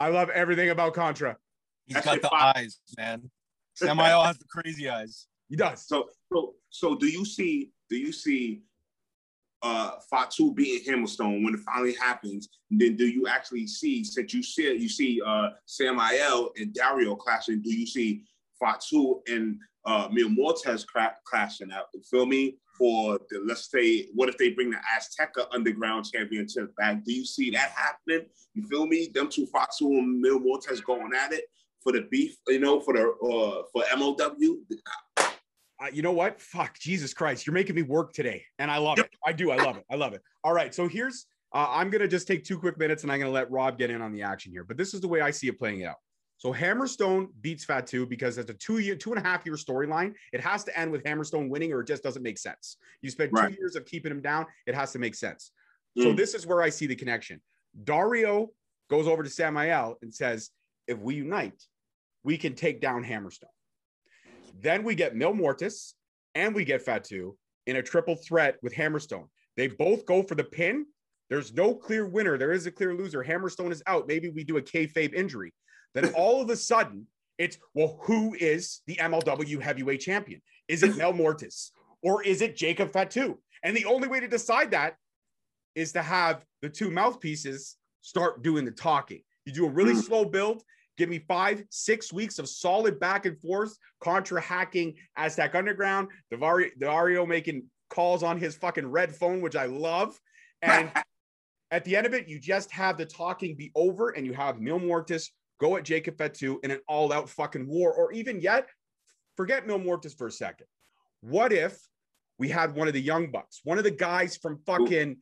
"I love everything about Contra." He's That got the fire. eyes, man. Samael has the crazy eyes. He does. So, so, so, do you see? Do you see uh Fatu beating Hammerstone when it finally happens? Then, do you actually see? Since you see, you see uh Samael and Dario clashing. Do you see Fatu and uh Mil Muertes cra- clashing out? You feel me? For the let's say, what if they bring the Azteca Underground Championship back? Do you see that happening? You feel me? Them two Fatu and Mil Muertes going at it for the beef. You know, for the uh for MOW. Uh, you know what? Fuck, Jesus Christ, you're making me work today, and I love it. I do. I love it. I love it. All right, so here's. Uh, I'm gonna just take two quick minutes, and I'm gonna let Rob get in on the action here. But this is the way I see it playing out. So Hammerstone beats Fatu because it's a two year, two and a half year storyline. It has to end with Hammerstone winning, or it just doesn't make sense. You spent Right. two years of keeping him down. It has to make sense. So Mm. this is where I see the connection. Dario goes over to Samael and says, "If we unite, we can take down Hammerstone." Then we get Mil Muertes and we get Fatu in a triple threat with Hammerstone. They both go for the pin. There's no clear winner. There is a clear loser. Hammerstone is out. Maybe we do a kayfabe injury. Then all of a sudden, it's well, who is the MLW heavyweight champion? Is it Mil Muertes or is it Jacob Fatu? And the only way to decide that is to have the two mouthpieces start doing the talking. You do a really Mm. slow build. Give me five, six weeks of solid back and forth, contra hacking Aztec Underground, Davari, Dario making calls on his fucking red phone, which I love. And at the end of it, you just have the talking be over and you have Mil Muertes go at Jacob Fatu in an all out fucking war. Or even yet, forget Mil Muertes for a second. What if we had one of the young bucks, one of the guys from fucking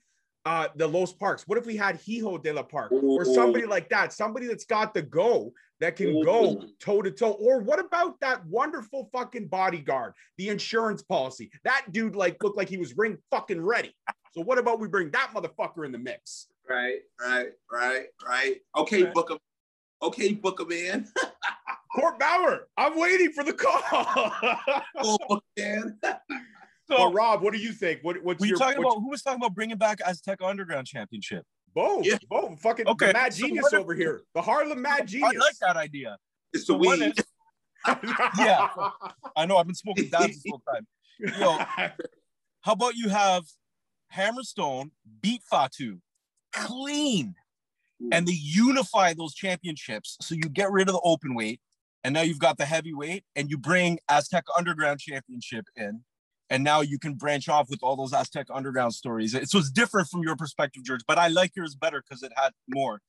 uh, the Los Parks? What if we had Hijo de la Park or somebody like that? Somebody that's got the go that can go toe to toe. Or what about that wonderful fucking bodyguard, the insurance policy? That dude like looked like he was ring fucking ready. So what about we bring that motherfucker in the mix? Right, right, right, right. Okay, Right. Booker. Okay, Booker man. Court Bauer, I'm waiting for the call. Oh, man. so, So Rob, what do you think? What, what's we your talking what's- about who was talking about bringing back Aztec Underground Championship? Bo? Yeah. Bo, fucking Okay, the mad so genius if- over here. The Harlem mad genius. I like that idea. It's the So what weed. if- Yeah. I know I've been smoking that this whole time. Yo, how about you have Hammerstone beat Fatu clean and they unify those championships so you get rid of the open weight and now you've got the heavyweight and you bring Aztec Underground Championship in and now you can branch off with all those Aztec Underground stories. It, so it's different from your perspective, George, but I like yours better because it had more.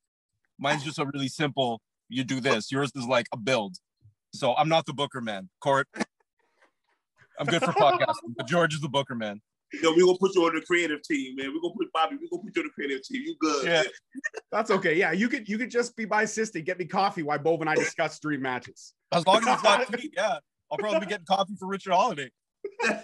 Mine's just a really simple, you do this. Yours is like a build. So I'm not the booker man. Court, I'm good for podcasting, but George is the booker man. Yo, we gonna put you on the creative team, man. We gonna put Bobby. We gonna put you on the creative team. You good? Yeah. That's okay. Yeah, you could you could just be my assistant, get me coffee while Bove and I discuss stream matches. As long as it's not me, yeah. I'll probably be getting coffee for Richard Holliday.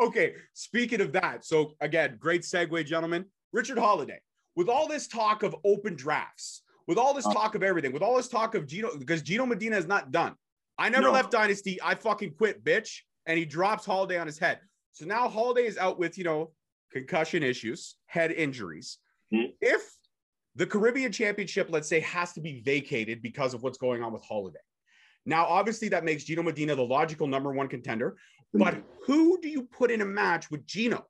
Okay, speaking of that, so again, great segue, gentlemen. Richard Holliday, with all this talk of open drafts, with all this Uh. talk of everything, with all this talk of Gino, because Gino Medina is not done. I never No. left Dynasty. I fucking quit, bitch. And he drops Holliday on his head. So now Holliday is out with, you know, concussion issues, head injuries. Hmm. If the Caribbean Championship, let's say, has to be vacated because of what's going on with Holliday. Now, obviously, that makes Gino Medina the logical number one contender. But who do you put in a match with Gino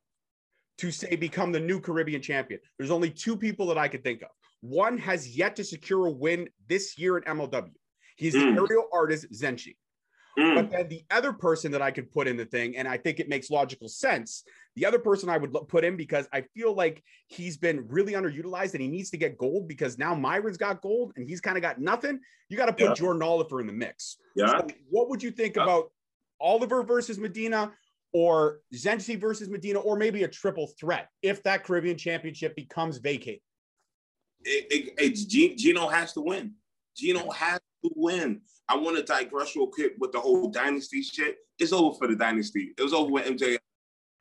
to say become the new Caribbean champion? There's only two people that I could think of. One has yet to secure a win this year in MLW. He's the Mm. aerial artist Zenshi. Mm. But then the other person that I could put in the thing, and I think it makes logical sense, the other person I would put in because I feel like he's been really underutilized and he needs to get gold because now Myron's got gold and he's kind of got nothing. You got to put Yeah. Jordan Oliver in the mix. Yeah. So what would you think Yeah. about Oliver versus Medina or Zenshi versus Medina or maybe a triple threat if that Caribbean championship becomes vacated? it, it, it's Gino has to win. Gino has to win. I want to digress real quick with the whole dynasty shit. It's over for the dynasty. It was over with MJ.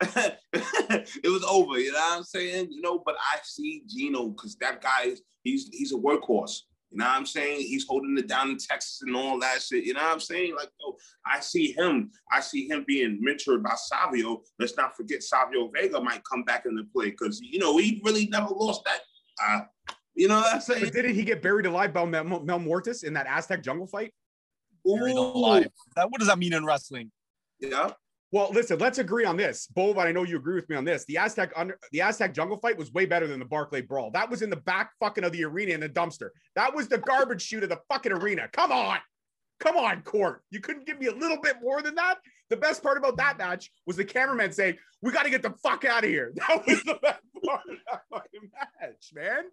it was over. You know what I'm saying? You know, but I see Gino because that guy is he's he's a workhorse. You know what I'm saying? He's holding it down in Texas and all that shit. You know what I'm saying? Like, yo, I see him. I see him being mentored by Savio. Let's not forget Savio Vega might come back into play because you know he really never lost that. Uh, you know what I'm saying? But didn't he get buried alive by Mel, Mil Muertes in that Aztec jungle fight? Buried Ooh. alive. That, what does that mean in wrestling? Yeah. Well, listen, let's agree on this. Bove, I know you agree with me on this. The Aztec under the Aztec jungle fight was way better than the Barclay brawl. That was in the back fucking of the arena in the dumpster. That was the garbage chute of the fucking arena. Come on. Come on, court. You couldn't give me a little bit more than that. The best part about that match was the cameraman saying, We got to get the fuck out of here. That was the best part of that fucking match, man.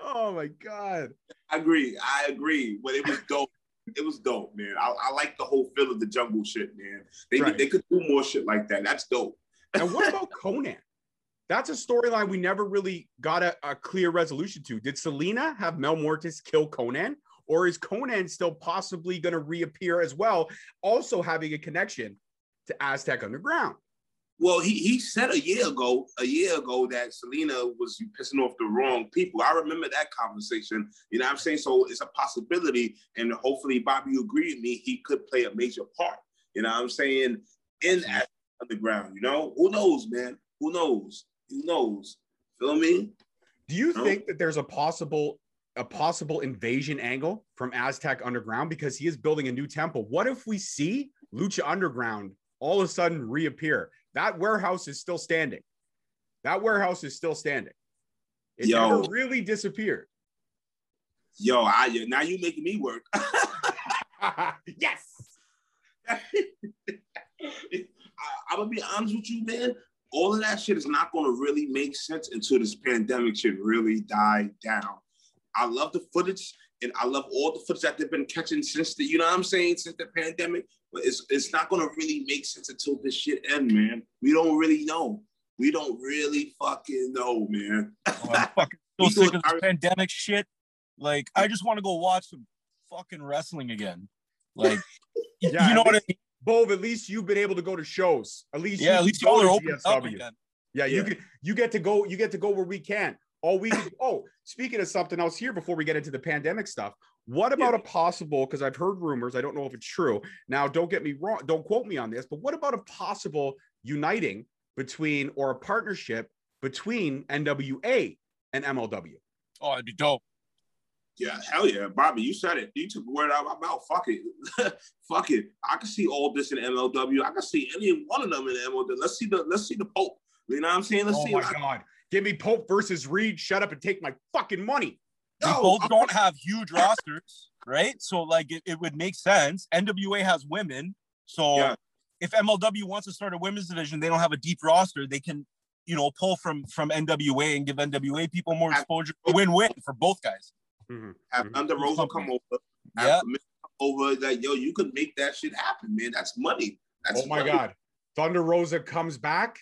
Oh my God. I agree. I agree. But it was dope. It was dope, man. I, I like the whole feel of the jungle shit, man. They Right. they could do more shit like that. That's dope. And what about Conan? That's a storyline we never really got a, a clear resolution to. Did Salina have Mil Muertes kill Conan? Or is Conan still possibly going to reappear as well, also having a connection to Aztec Underground? Well, he he said a year ago, a year ago that Salina was pissing off the wrong people. I remember that conversation. You know what I'm saying? So it's a possibility, and hopefully Bobby you agree with me. He could play a major part. You know what I'm saying? In Aztec underground. You know who knows, man? Who knows? Who knows? Feel me? Do you No. think that there's a possible a possible invasion angle from Aztec Underground because he is building a new temple? What if we see Lucha Underground all of a sudden reappear? That warehouse is still standing. That warehouse is still standing. It Yo. never really disappeared. Yo, I now you making me work. yes. I, I'm gonna be honest with you, man. All of that shit is not gonna really make sense until this pandemic shit really die down. I love the footage, and I love all the footage that they've been catching since the, you know what I'm saying, since the pandemic. But it's it's not gonna really make sense until this shit end, man. We don't really know. We don't really fucking know, man. Oh, I'm fucking so sick of this pandemic shit. Like, I just want to go watch some fucking wrestling again. Like, Yeah, you know at what I mean? Bove, at least you've been able to go to shows. At least Yeah, you at least y'all are open up again. Yeah, you Yeah. get you get to go you get to go where we can. All we oh, speaking of something else here before we get into the pandemic stuff, What about a possible? Because I've heard rumors. I don't know if it's true. Now, don't get me wrong. Don't quote me on this. But what about a possible uniting between or a partnership between NWA and MLW? Oh, it'd be dope. Yeah, hell yeah, Bobby, you said it. You took the word out of my mouth. Fuck it, fuck it. I can see all this in MLW. I can see any one of them in MLW. Let's see the let's see the Pope. You know what I'm saying? Let's oh see. Oh my god, give me Pope versus Reed. Shut up and take my fucking money. No, both I'm... don't have huge rosters, right? So like it, it would make sense. NWA has women, so yeah. if MLW wants to start a women's division, they don't have a deep roster. They can you know pull from from NWA and give NWA people more exposure. Win win for both guys. Mm-hmm. Have mm-hmm. Thunder Rosa come over. Yeah. Over that, yo, you could make that shit happen, man. That's money. That's oh my money. god, Thunder Rosa comes back.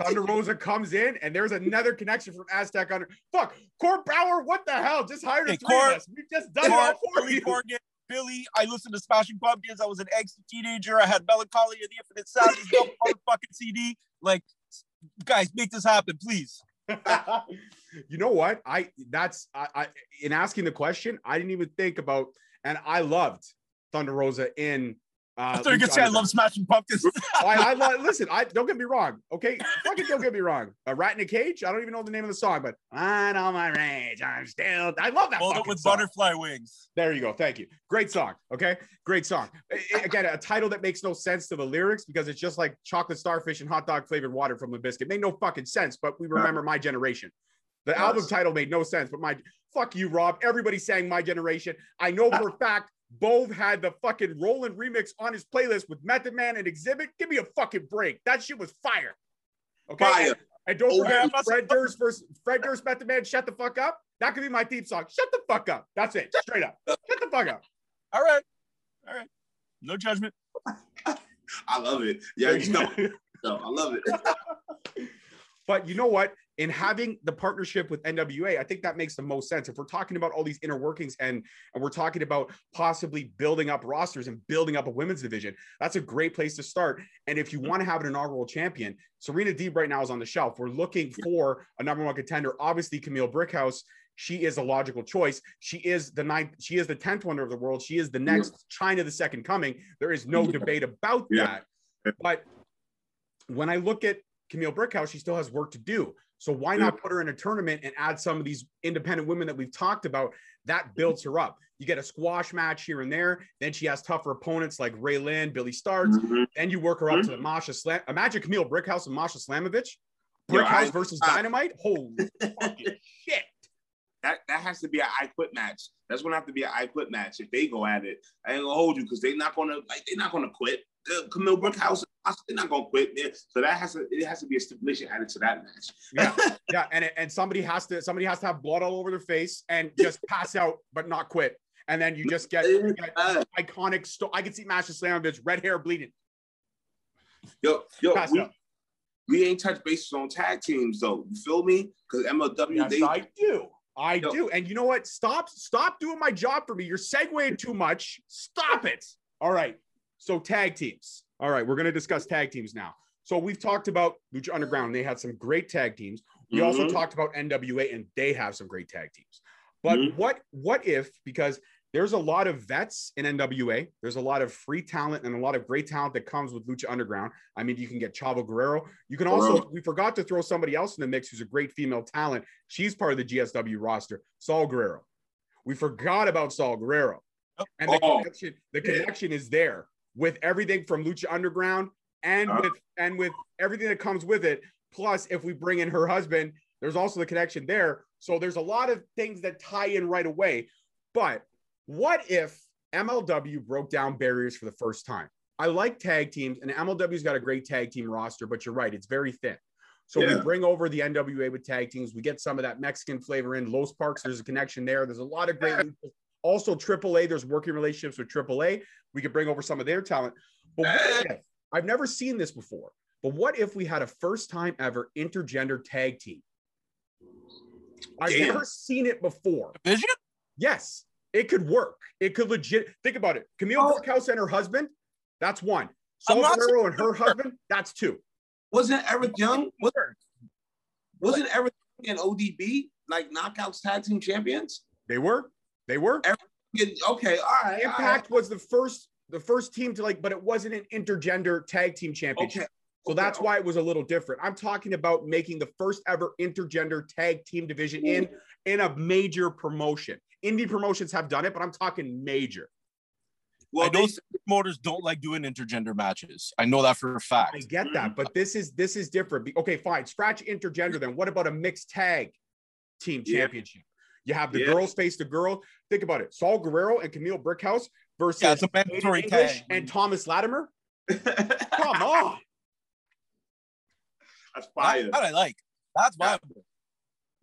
Thunder Rosa comes in, and there's another connection from Aztec Under. Fuck, Court Bauer, what the hell? Just hired hey, three Court, of us. We've just done Court, it all for Billy you. Corgan, Billy, I listened to Smashing Pumpkins. I was an ex teenager. I had Mellon Collie of the Infinite Sadness motherfucking CD. Like, guys, make this happen, please. you know what? I that's I, I in asking the question, I didn't even think about, and I loved Thunder Rosa in uh, I thought you could say I love smashing pumpkins. I, I listen. I don't get me wrong. Okay, fucking don't get me wrong. A rat in a cage. I don't even know the name of the song, but I know my rage. I'm still. I love that. Hold it with song. butterfly wings. There you go. Thank you. Great song. Okay, great song. Again, a title that makes no sense to the lyrics because it's just like chocolate starfish and hot dog flavored water from Limp Bizkit. Made no fucking sense, but we remember my generation. The yes. album title made no sense, but my fuck you, Rob. Everybody sang my generation. I know for a fact Bove had the fucking Roland remix on his playlist with Method Man and Xzibit. Give me a fucking break. That shit was fire. Okay. Fire. And, and don't oh, forget Fred Durst versus Fred Durst, Method Man, shut the fuck up. That could be my theme song. Shut the fuck up. That's it. Straight up. Shut the fuck up. All right. All right. No judgment. I love it. Yeah, you know. no, I love it. but you know what? In having the partnership with NWA, I think that makes the most sense. If we're talking about all these inner workings and, and we're talking about possibly building up rosters and building up a women's division, that's a great place to start. And if you mm-hmm. want to have an inaugural champion, Serena Deeb right now is on the shelf. We're looking for a number one contender. Obviously, Kamille Brickhouse she is a logical choice. She is the ninth, she is the 10th wonder of the world. She is the mm-hmm. next Chyna the second coming. There is no debate about that. But when I look at Kamille Brickhouse, she still has work to do. So why not put her in a tournament and add some of these independent women that we've talked about? That builds her up. You get a squash match here and there. Then she has tougher opponents like Ray Lynn, Billie Starkz. Mm-hmm. Then you work her up mm-hmm. to the Masha Slam. Imagine Kamille Brickhouse and Masha Slamovich. Brickhouse Yo, versus Dynamite. Holy fucking shit. That, that has to be an I quit match. That's gonna have to be an I quit match if they go at it. I ain't gonna hold you because they're not gonna like they're not gonna quit uh, Kamille Brickhouse, they're not gonna quit. Man. So that has to it has to be a stipulation added to that match. yeah, yeah, and and somebody has to somebody has to have blood all over their face and just pass out but not quit. And then you just get, you get iconic. Sto- I can see Masha Slamovich, red hair bleeding. Yo, yo, we, we, ain't touch bases on tag teams though. You feel me? Because MLW, yes, they, I do. I yo. do. And you know what? Stop, stop doing my job for me. You're segueing too much. Stop it. All right. So tag teams. All right, we're going to discuss tag teams now. So we've talked about Lucha Underground. They had some great tag teams. We mm-hmm. also talked about NWA, and they have some great tag teams. But mm-hmm. what what if because there's a lot of vets in NWA. There's a lot of free talent and a lot of great talent that comes with Lucha Underground. I mean, you can get Chavo Guerrero. You can also, we forgot to throw somebody else in the mix who's a great female talent. She's part of the GSW roster, Sol Guerrero. We forgot about Sol Guerrero. And the, oh. connection, the connection is there with everything from Lucha Underground and uh, with and with everything that comes with it. Plus, if we bring in her husband, there's also the connection there. So there's a lot of things that tie in right away. But what if MLW broke down barriers for the first time? I like tag teams, and MLW's got a great tag team roster, but you're right, it's very thin. So yeah. we bring over the NWA with tag teams. We get some of that Mexican flavor in. Los Parks, there's a connection there. There's a lot of great also, AAA, there's working relationships with AAA. We could bring over some of their talent. But if, I've never seen this before, but what if we had a first time ever intergender tag team? I've Damn. never seen it before. Vision? Yes, it could work. It could legit. Think about it. Kamille oh. And her husband, that's one. Sol Guerrero and her husband, that's two. Wasn't Eric Young? Was, wasn't Eric Young and ODB like knockouts tag team champions? They were. They were. Get- Okay, all right. all right. Impact was the first the first team to like, but it wasn't an intergender tag team championship. Okay. So that's why it was a little different. I'm talking about making the first ever intergender tag team division in in a major promotion. Indie promotions have done it, but I'm talking major. Well, I know promoters don't like doing intergender matches. I know that for a fact. I get that, but this is this is different. Okay, fine. Scratch intergender. Then what about a mixed tag team Yeah. championship? You have the Yeah. girls face the girl. Think about it: Saul Guerrero and Kamille Brickhouse versus Yeah, it's a mandatory English tag. and Thomas Latimer. Come on. that's That, fire. that I like. That's Yeah. viable.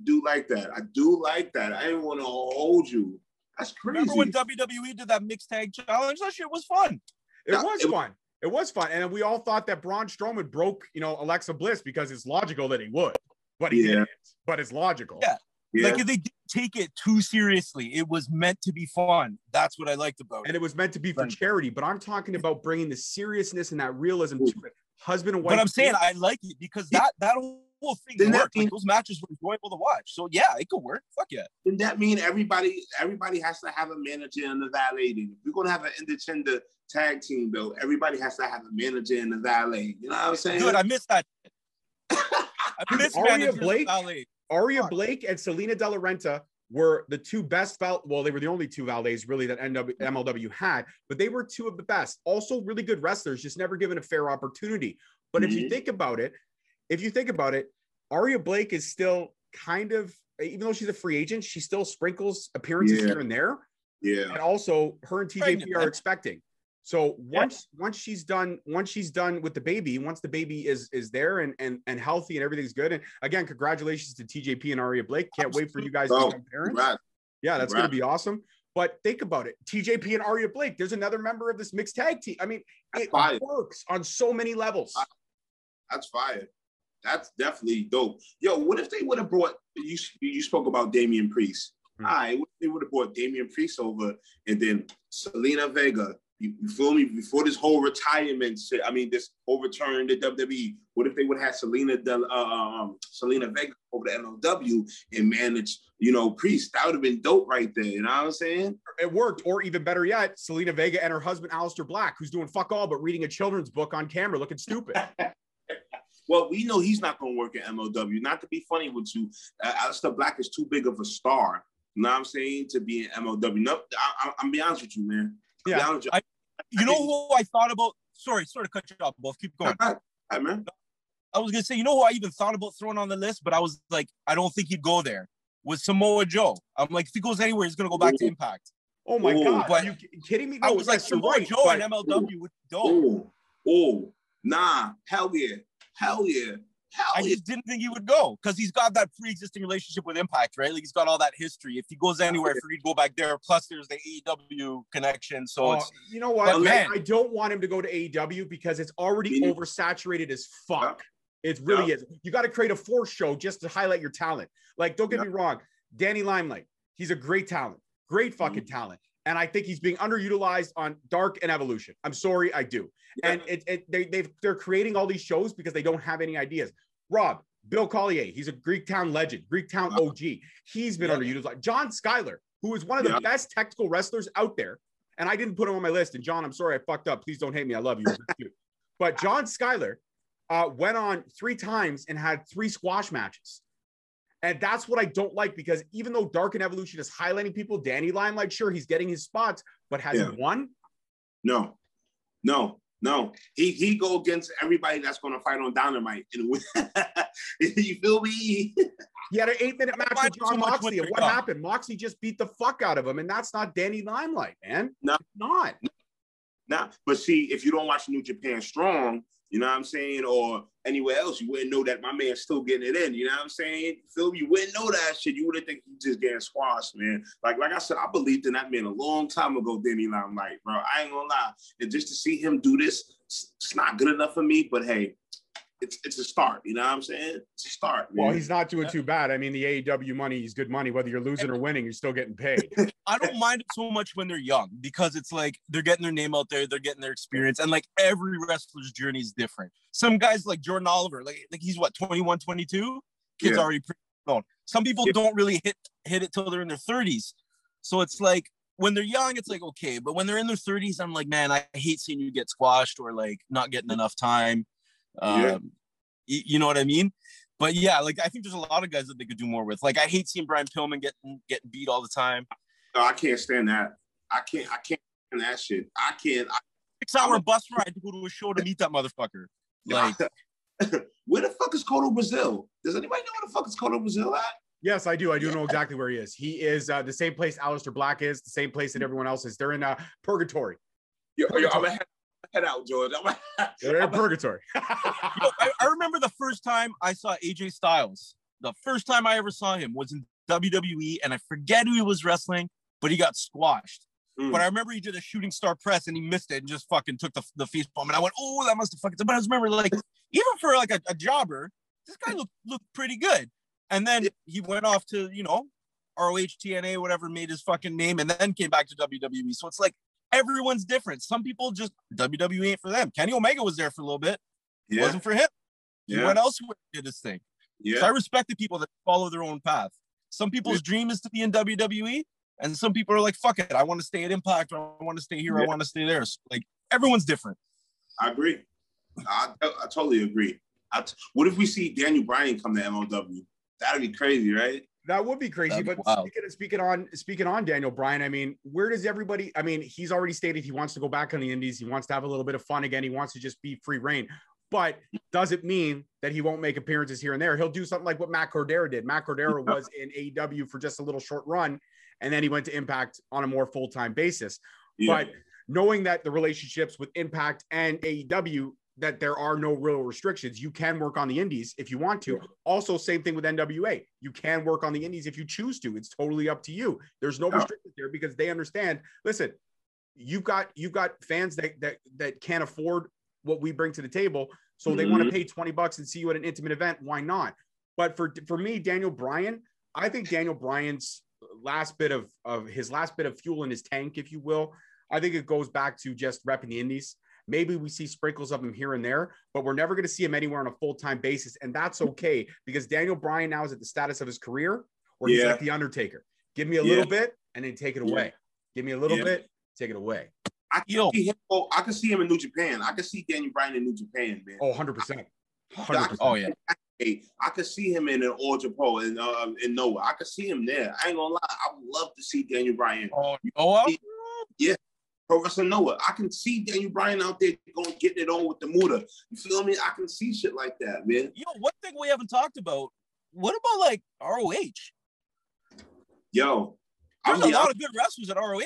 do like that. I do like that. I didn't want to hold you. That's crazy. Remember when WWE did that mixed tag challenge? That shit was fun. It Yeah, was it- fun. It was fun. And we all thought that Braun Strowman broke, you know, Alexa Bliss because it's logical that he would, but he Yeah. didn't. But it's logical. Yeah. Yeah. Like if they didn't take it too seriously, it was meant to be fun. That's what I liked about it. And it was meant to be for Right. charity. But I'm talking about bringing the seriousness and that realism to it. Husband and wife. But I'm saying I like it because that that whole thing Didn't worked. mean- Like those matches were enjoyable to watch. So yeah, it could work. Fuck yeah. Doesn't that mean everybody everybody has to have a manager and a valet? If we're gonna have an intergender tag team, though, everybody has to have a manager and a valet. You know what I'm saying? Good. I missed that. I missed Aria Blake? valet. Aria Blake and Selena De La Renta were the two best val- well they were the only two valets really that NW, MLW had but they were two of the best also really good wrestlers just never given a fair opportunity but if you Mhm. think about it if you think about it Aria Blake is still kind of even though she's a free agent she still sprinkles appearances Yeah. here and there yeah. and also her and TJP are expecting. So once once she's done once she's done with the baby, once the baby is is there and and and healthy and everything's good. And again, congratulations to TJP and Aria Blake. Can't wait for you guys to become parents. Right. Yeah, that's gonna be awesome. But think about it, TJP and Aria Blake. There's another member of this mixed tag team. I mean, it Fire. works on so many levels. That's fire. That's definitely dope. Yo, what if they would have brought you? You spoke about Damian Priest. Hmm. All right, they would have brought Damian Priest over and then Zelina Vega? You, you feel me? Before this whole retirement shit, I mean, this whole the WWE. What if they would have Selena Del, uh, um, Zelina Vega over to MLW and manage, you know, Priest? That would have been dope right there. You know what I'm saying? It worked, or even better yet, Zelina Vega and her husband Aleister Black, who's doing fuck all but reading a children's book on camera, looking stupid. Well, we know he's not going to work at MLW. Not to be funny with you, uh, Aleister Black is too big of a star. You know what I'm saying? To be in MLW. No, I, I, I'm be honest with you, man. Yeah. I- You know who I thought about? Sorry, sorry to cut you off, both. Keep going. Right, man. I was gonna say, you know who I even thought about throwing on the list, but I was like, I don't think he'd go there. Was Samoa Joe? I'm like, if he goes anywhere, he's gonna go back to Impact. Oh my Ooh, god, but- are you kidding me? I No, was like, Samoa right, Joe but- and MLW would go. Oh, oh, nah, hell yeah, hell yeah, hell I just didn't think he would go because he's got that pre-existing relationship with Impact, right? Like he's got all that history. If he goes anywhere, for he'd go back there. Plus, there's the AEW connection, so Oh, it's you know what? I- man- I don't want him to go to AEW because it's already Me oversaturated as fuck. It really is. You got to create a force show just to highlight your talent. Like, don't get Yeah. me wrong, Danny Limelight, he's a great talent, great fucking Mm-hmm. talent, and I think he's being underutilized on Dark and Evolution. I'm sorry, I do. And it, it they they've they're creating all these shows because they don't have any ideas. Rob, Bill Collier, he's a Greek Town legend, Greek Town Yeah. OG. He's been Yeah. underutilized. John Skyler, who is one of the Yeah. best technical wrestlers out there, and I didn't put him on my list. And John, I'm sorry I fucked up. Please don't hate me. I love you. But John Skyler uh, went on three times and had three squash matches. And that's what I don't like because even though Dark and Evolution is highlighting people, Danny Limelight, sure, he's getting his spots, but has Yeah. he won? No, no, no. He he go against everybody that's going to fight on Dynamite. and you feel me? He had an eight minute match with Jon Moxley. And what young. happened? Moxley just beat the fuck out of him. And that's not Danny Limelight, man. No. It's not. Nah, but see, if you don't watch New Japan Strong, you know what I'm saying, or anywhere else, you wouldn't know that my man's still getting it in. You know what I'm saying? Phil, you wouldn't know that shit. You would have think he's just getting squashed, man. Like, like I said, I believed in that man a long time ago, Danny Limelight, bro. I ain't gonna lie. And just to see him do this, it's not good enough for me. But hey, it's it's a start. You know what I'm saying? It's a start. Well, he's not doing too bad. I mean, the AEW money is good money. Whether you're losing or winning, you're still getting paid. I don't mind it so much when they're young because it's like they're getting their name out there, they're getting their experience, and like every wrestler's journey is different. Some guys like Jordan Oliver, like like he's what 21, 22, kids Yeah. already pretty known. Some people Yeah. don't really hit hit it till they're in their 30s. So it's like when they're young, it's like okay, but when they're in their 30s, I'm like, man, I hate seeing you get squashed or like not getting enough time. Um, Yeah. y- you know what I mean? But yeah, like I think there's a lot of guys that they could do more with. Like I hate seeing Brian Pillman getting getting beat all the time. No, I can't stand that. I can't. I can't stand that shit. I can't. I, Six hour bus ride to go to a show to meet that motherfucker. Like where the fuck is Kodo Brazil? Does anybody know where the fuck is Kodo Brazil at? Yes, I do. I do know exactly where he is. He is uh, the same place Aleister Black is, the same place that everyone else is. They're in uh, purgatory. Yo, yo, I'm gonna head, head out, George. They're in purgatory. Yo, I, I remember the first time I saw AJ Styles. The first time I ever saw him was in WWE, and I forget who he was wrestling, but he got squashed. Mm. But I remember he did a shooting star press and he missed it and just fucking took the, the face bomb. And I went, oh, that must have fucking. But I just remember, like, even for like a, a jobber, this guy looked looked pretty good. And then he went off to, you know, ROH, TNA, whatever, made his fucking name, and then came back to WWE. So it's like everyone's different. Some people just WWE ain't for them. Kenny Omega was there for a little bit. It wasn't for him. Yeah, went elsewhere and did his thing. So I respect the people that follow their own path. Some people's dream is to be in WWE, and some people are like, fuck it, I want to stay at Impact, or I want to stay here, I want to stay there. So, like everyone's different. I agree. I, I totally agree. I t- what if we see Daniel Bryan come to MLW? That'd be crazy, right? That would be crazy. That'd But speaking, speaking on speaking on Daniel Bryan, I mean, where does everybody? I mean, he's already stated he wants to go back on the Indies. He wants to have a little bit of fun again. He wants to just be free reign. But does it mean that he won't make appearances here and there? He'll do something like what Matt Cardona did. Matt Cardona was in AEW for just a little short run, and then he went to Impact on a more full time basis. Yeah. But knowing that the relationships with Impact and AEW, that there are no real restrictions, you can work on the indies if you want to. Also, same thing with NWA. You can work on the indies if you choose to. It's totally up to you. There's no Yeah. restrictions there because they understand. Listen, you've got you've got fans that that that can't afford what we bring to the table, so they want to mm-hmm. pay 20 bucks and see you at an intimate event. Why not? But for for me, Daniel Bryan, I think Daniel Bryan's last bit of of his last bit of fuel in his tank, if you will, I think it goes back to just repping the indies. Maybe we see sprinkles of him here and there, but we're never going to see him anywhere on a full time basis. And that's okay because Daniel Bryan now is at the status of his career where he's Yeah. like The Undertaker. Give me a Yeah. little bit and then take it Yeah. away. Give me a little Yeah. bit, take it away. I can Yo. see him. Oh, I can see him in New Japan. I can see Daniel Bryan in New Japan, man. Oh, 100%. 100%. Oh yeah. Hey, I could see him in an All Japan in uh, in Noah. I could see him there. I ain't gonna lie. I would love to see Daniel Bryan. Oh Noah. Pro Wrestling Noah. I can see Daniel Bryan out there going getting it on with the Muta. You feel me? I can see shit like that, man. Yo, one thing we haven't talked about. What about like ROH? Yo, There's I'm a the- lot of good wrestlers at ROH.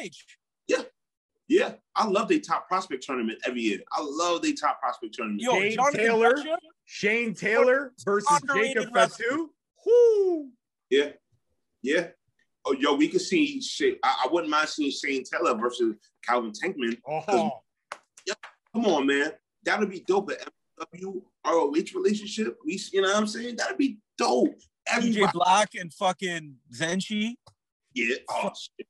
yeah, yeah. I love their top prospect tournament every year. I love their top prospect tournament. Yo, Shane Jonathan Taylor. Fletcher, Shane Taylor versus Jacob wrestler. Fatu. Whoo. Yeah, yeah. Oh, yo, we could see shit. I, I wouldn't mind seeing Shane Taylor versus Calvin Tankman. Oh, Come on, man. That'd be dope. An MW ROH relationship. We, you know what I'm saying? That'd be dope. DJ Everybody, Black and fucking Zenshi. yeah. Oh, shit.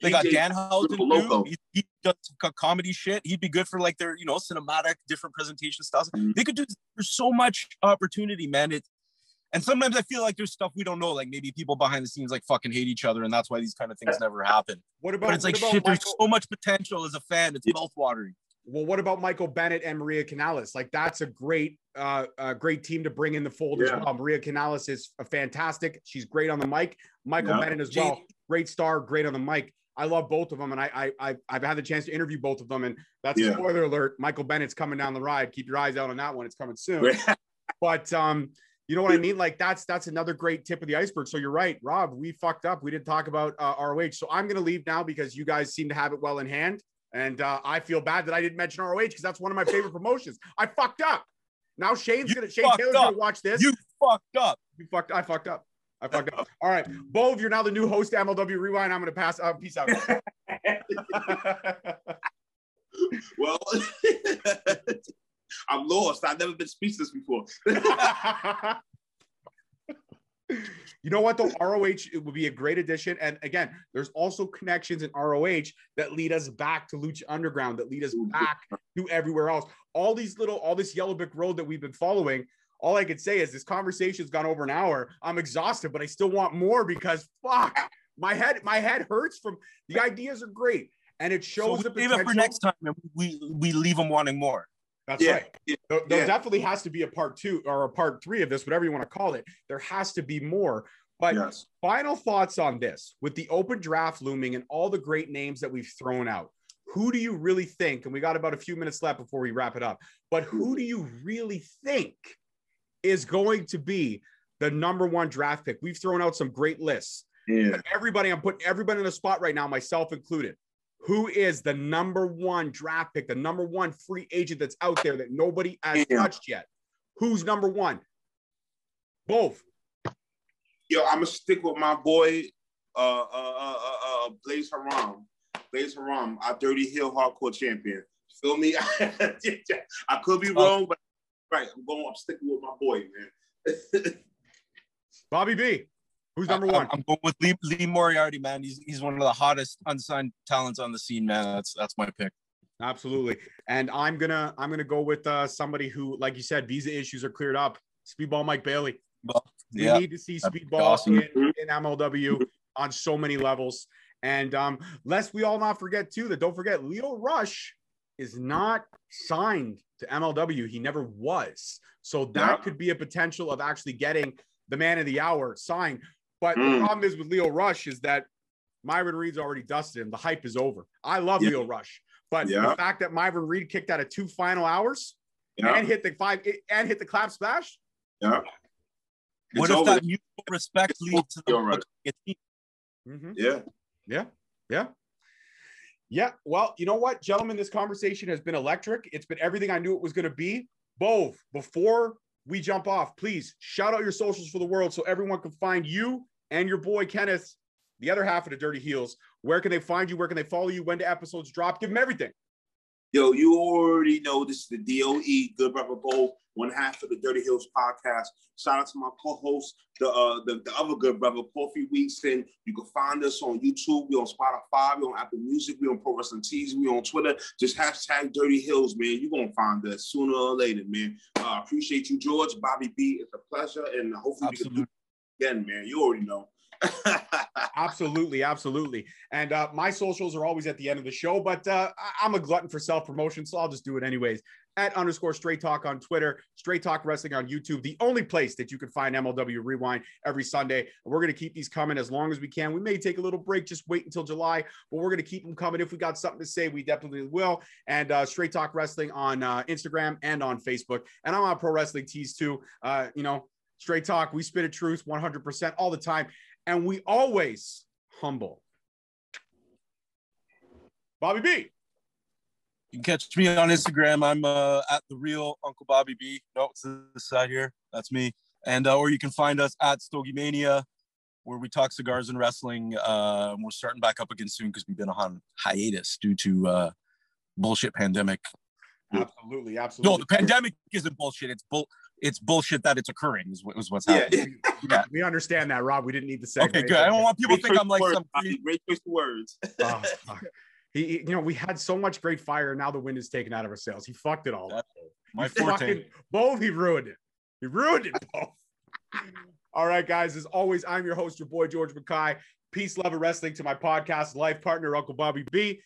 They got Dan Triple He, he does comedy shit. He'd be good for like their, you know, cinematic, different presentation styles. Mhm. They could do. There's so much opportunity, man. It, and sometimes I feel like there's stuff we don't know. Like maybe people behind the scenes like fucking hate each other, and that's why these kind of things never happen. what about, But it's like what about shit. There's so much potential as a fan. It's mouth watering. Well, what about Michael Bennett and Maria Kanellis? Like that's a great, uh, a great team to bring in the fold as well. Maria Kanellis is a fantastic. She's great on the mic. Michael Yeah. Bennett as well, great star, great on the mic. I love both of them, and I, I, I've, I've had the chance to interview both of them. And that's a spoiler alert: Michael Bennett's coming down the ride. Keep your eyes out on that one; it's coming soon. but um, you know what I mean? Like that's that's another great tip of the iceberg. So you're right, Rob. We fucked up. We didn't talk about uh, ROH. So I'm gonna leave now because you guys seem to have it well in hand, and uh, I feel bad that I didn't mention ROH because that's one of my favorite promotions. I fucked up. Now Shane's You gonna Shane fucked Taylor's up. gonna watch this. You fucked up. You fucked. I fucked up. I fucked up. All right, Bove, you're now the new host to MLW Rewind. I'm gonna pass. Uh, peace out. well, I'm lost. I've never been speechless before. you know what though? ROH it would be a great addition. And again, there's also connections in ROH that lead us back to Lucha Underground, that lead us back to everywhere else. All these little, all this yellow brick road that we've been following. All I could say is this conversation's gone over an hour. I'm exhausted, but I still want more because fuck, my head, my head hurts from the ideas are great, and it shows So the we leave it for next time, and we we leave them wanting more. That's Yeah, right. yeah, There, there yeah. definitely has to be a part two or a part three of this, whatever you want to call it. There has to be more. But Yes. final thoughts on this with the open draft looming and all the great names that we've thrown out. Who do you really think? And we got about a few minutes left before we wrap it up. But who do you really think is going to be the number one draft pick? We've thrown out some great lists. Yeah. Everybody, I'm putting everybody in the spot right now, myself included. Who is the number one draft pick, the number one free agent that's out there that nobody has Yeah. touched yet? Who's number one? Both. Yo, I'm gonna stick with my boy, uh, uh, uh, uh, uh Blaze Haram. Blaze Haram, our Dirty Heel hardcore champion. Feel me? I could be wrong, but right, I'm going. I'm sticking with my boy, man. Bobby B. Who's number one? I'm going with Lee, Lee Moriarty, man. He's he's one of the hottest unsigned talents on the scene, man. That's that's my pick. Absolutely. And I'm gonna I'm gonna go with uh, somebody who, like you said, visa issues are cleared up. Speedball Mike Bailey. We Yeah, need to see speedball awesome. in, in MLW on so many levels. And um, lest we all not forget too that don't forget Lio Rush is not signed to MLW. He never was. So that Yeah. could be a potential of actually getting the man of the hour signed. But the Mm. problem is with Lio Rush is that Myron Reed's already dusted him. The hype is over. I love Yeah. Lio Rush, but the fact that Myron Reed kicked out of two final hours Yeah, and hit the five and hit the clap splash, yeah. what It's if that mutual respect It's leads to the over. the team? Mhm. Yeah. Yeah. Yeah. Yeah. Well, you know what, gentlemen, this conversation has been electric. It's been everything I knew it was going to be. Both before we jump off, please shout out your socials for the world so everyone can find you and your boy Kenneth, the other half of the Dirty Heels. Where can they find you? Where can they follow you? When do episodes drop? Give them everything. Yo, you already know this is the DOE, Good Brother Bowl, one half of the Dirty Heels podcast. Shout out to my co-host, the uh, the, the other good brother, Porphy Weekston. You can find us on YouTube, we on Spotify, we on Apple Music, we on Pro Wrestling Tees, we on Twitter. Just hashtag Dirty Heels, man. You're gonna find us sooner or later, man. Uh, appreciate you, George. Bobby B, it's a pleasure, and hopefully we can do it again, man. You already know. Absolutely, absolutely. And uh, my socials are always at the end of the show, but uh, I'm a glutton for self promotion, so I'll just do it anyways. At underscore straight talk on Twitter, straight talk wrestling on YouTube, the only place that you can find MLW Rewind every Sunday. And we're going to keep these coming as long as we can. We may take a little break, just wait until July, but we're going to keep them coming. If we got something to say, we definitely will. And uh, straight talk wrestling on uh, Instagram and on Facebook. And I'm on Pro Wrestling Tees too. Uh, you know, straight talk, we spit a truth 100% all the time and we always humble. Bobby B. You can catch me on Instagram. I'm uh, at the real Uncle Bobby B. No, it's this side here. That's me. And uh, or you can find us at Stogie Mania, where we talk cigars and wrestling. Uh, we're starting back up again soon because we've been on hiatus due to uh, bullshit pandemic. Absolutely, absolutely. No, the pandemic isn't bullshit. It's bull. It's bullshit that it's occurring. Is, what, is what's happening. Yeah. We understand that, Rob. We didn't need to say. Okay, good. I don't want people to think I'm like of some. words, Great choice of words. Oh, fuck. he, he- you know, we had so much great fire, and now the wind is taken out of our sails. He fucked it all. up. My forte. fucking- both he ruined it. He ruined it both. all right, guys. As always, I'm your host, your boy George McKay. Peace, love, and wrestling to my podcast life partner, Uncle Bobby B,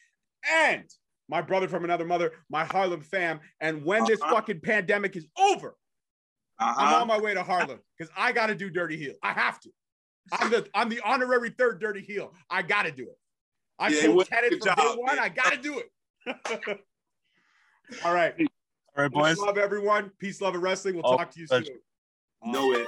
and my brother from another mother, my Harlem fam. And when this Uh-huh. fucking pandemic is over, I'm Uh-huh. on my way to Harlem because I got to do Dirty Heel. I have to. I'm the I'm the honorary third Dirty Heel. I got to do it. I Yeah, told from day one. I got to do it. All right. All right, boys. love, everyone. Peace, love, and wrestling. We'll Oh, talk to you pleasure. soon. Know it.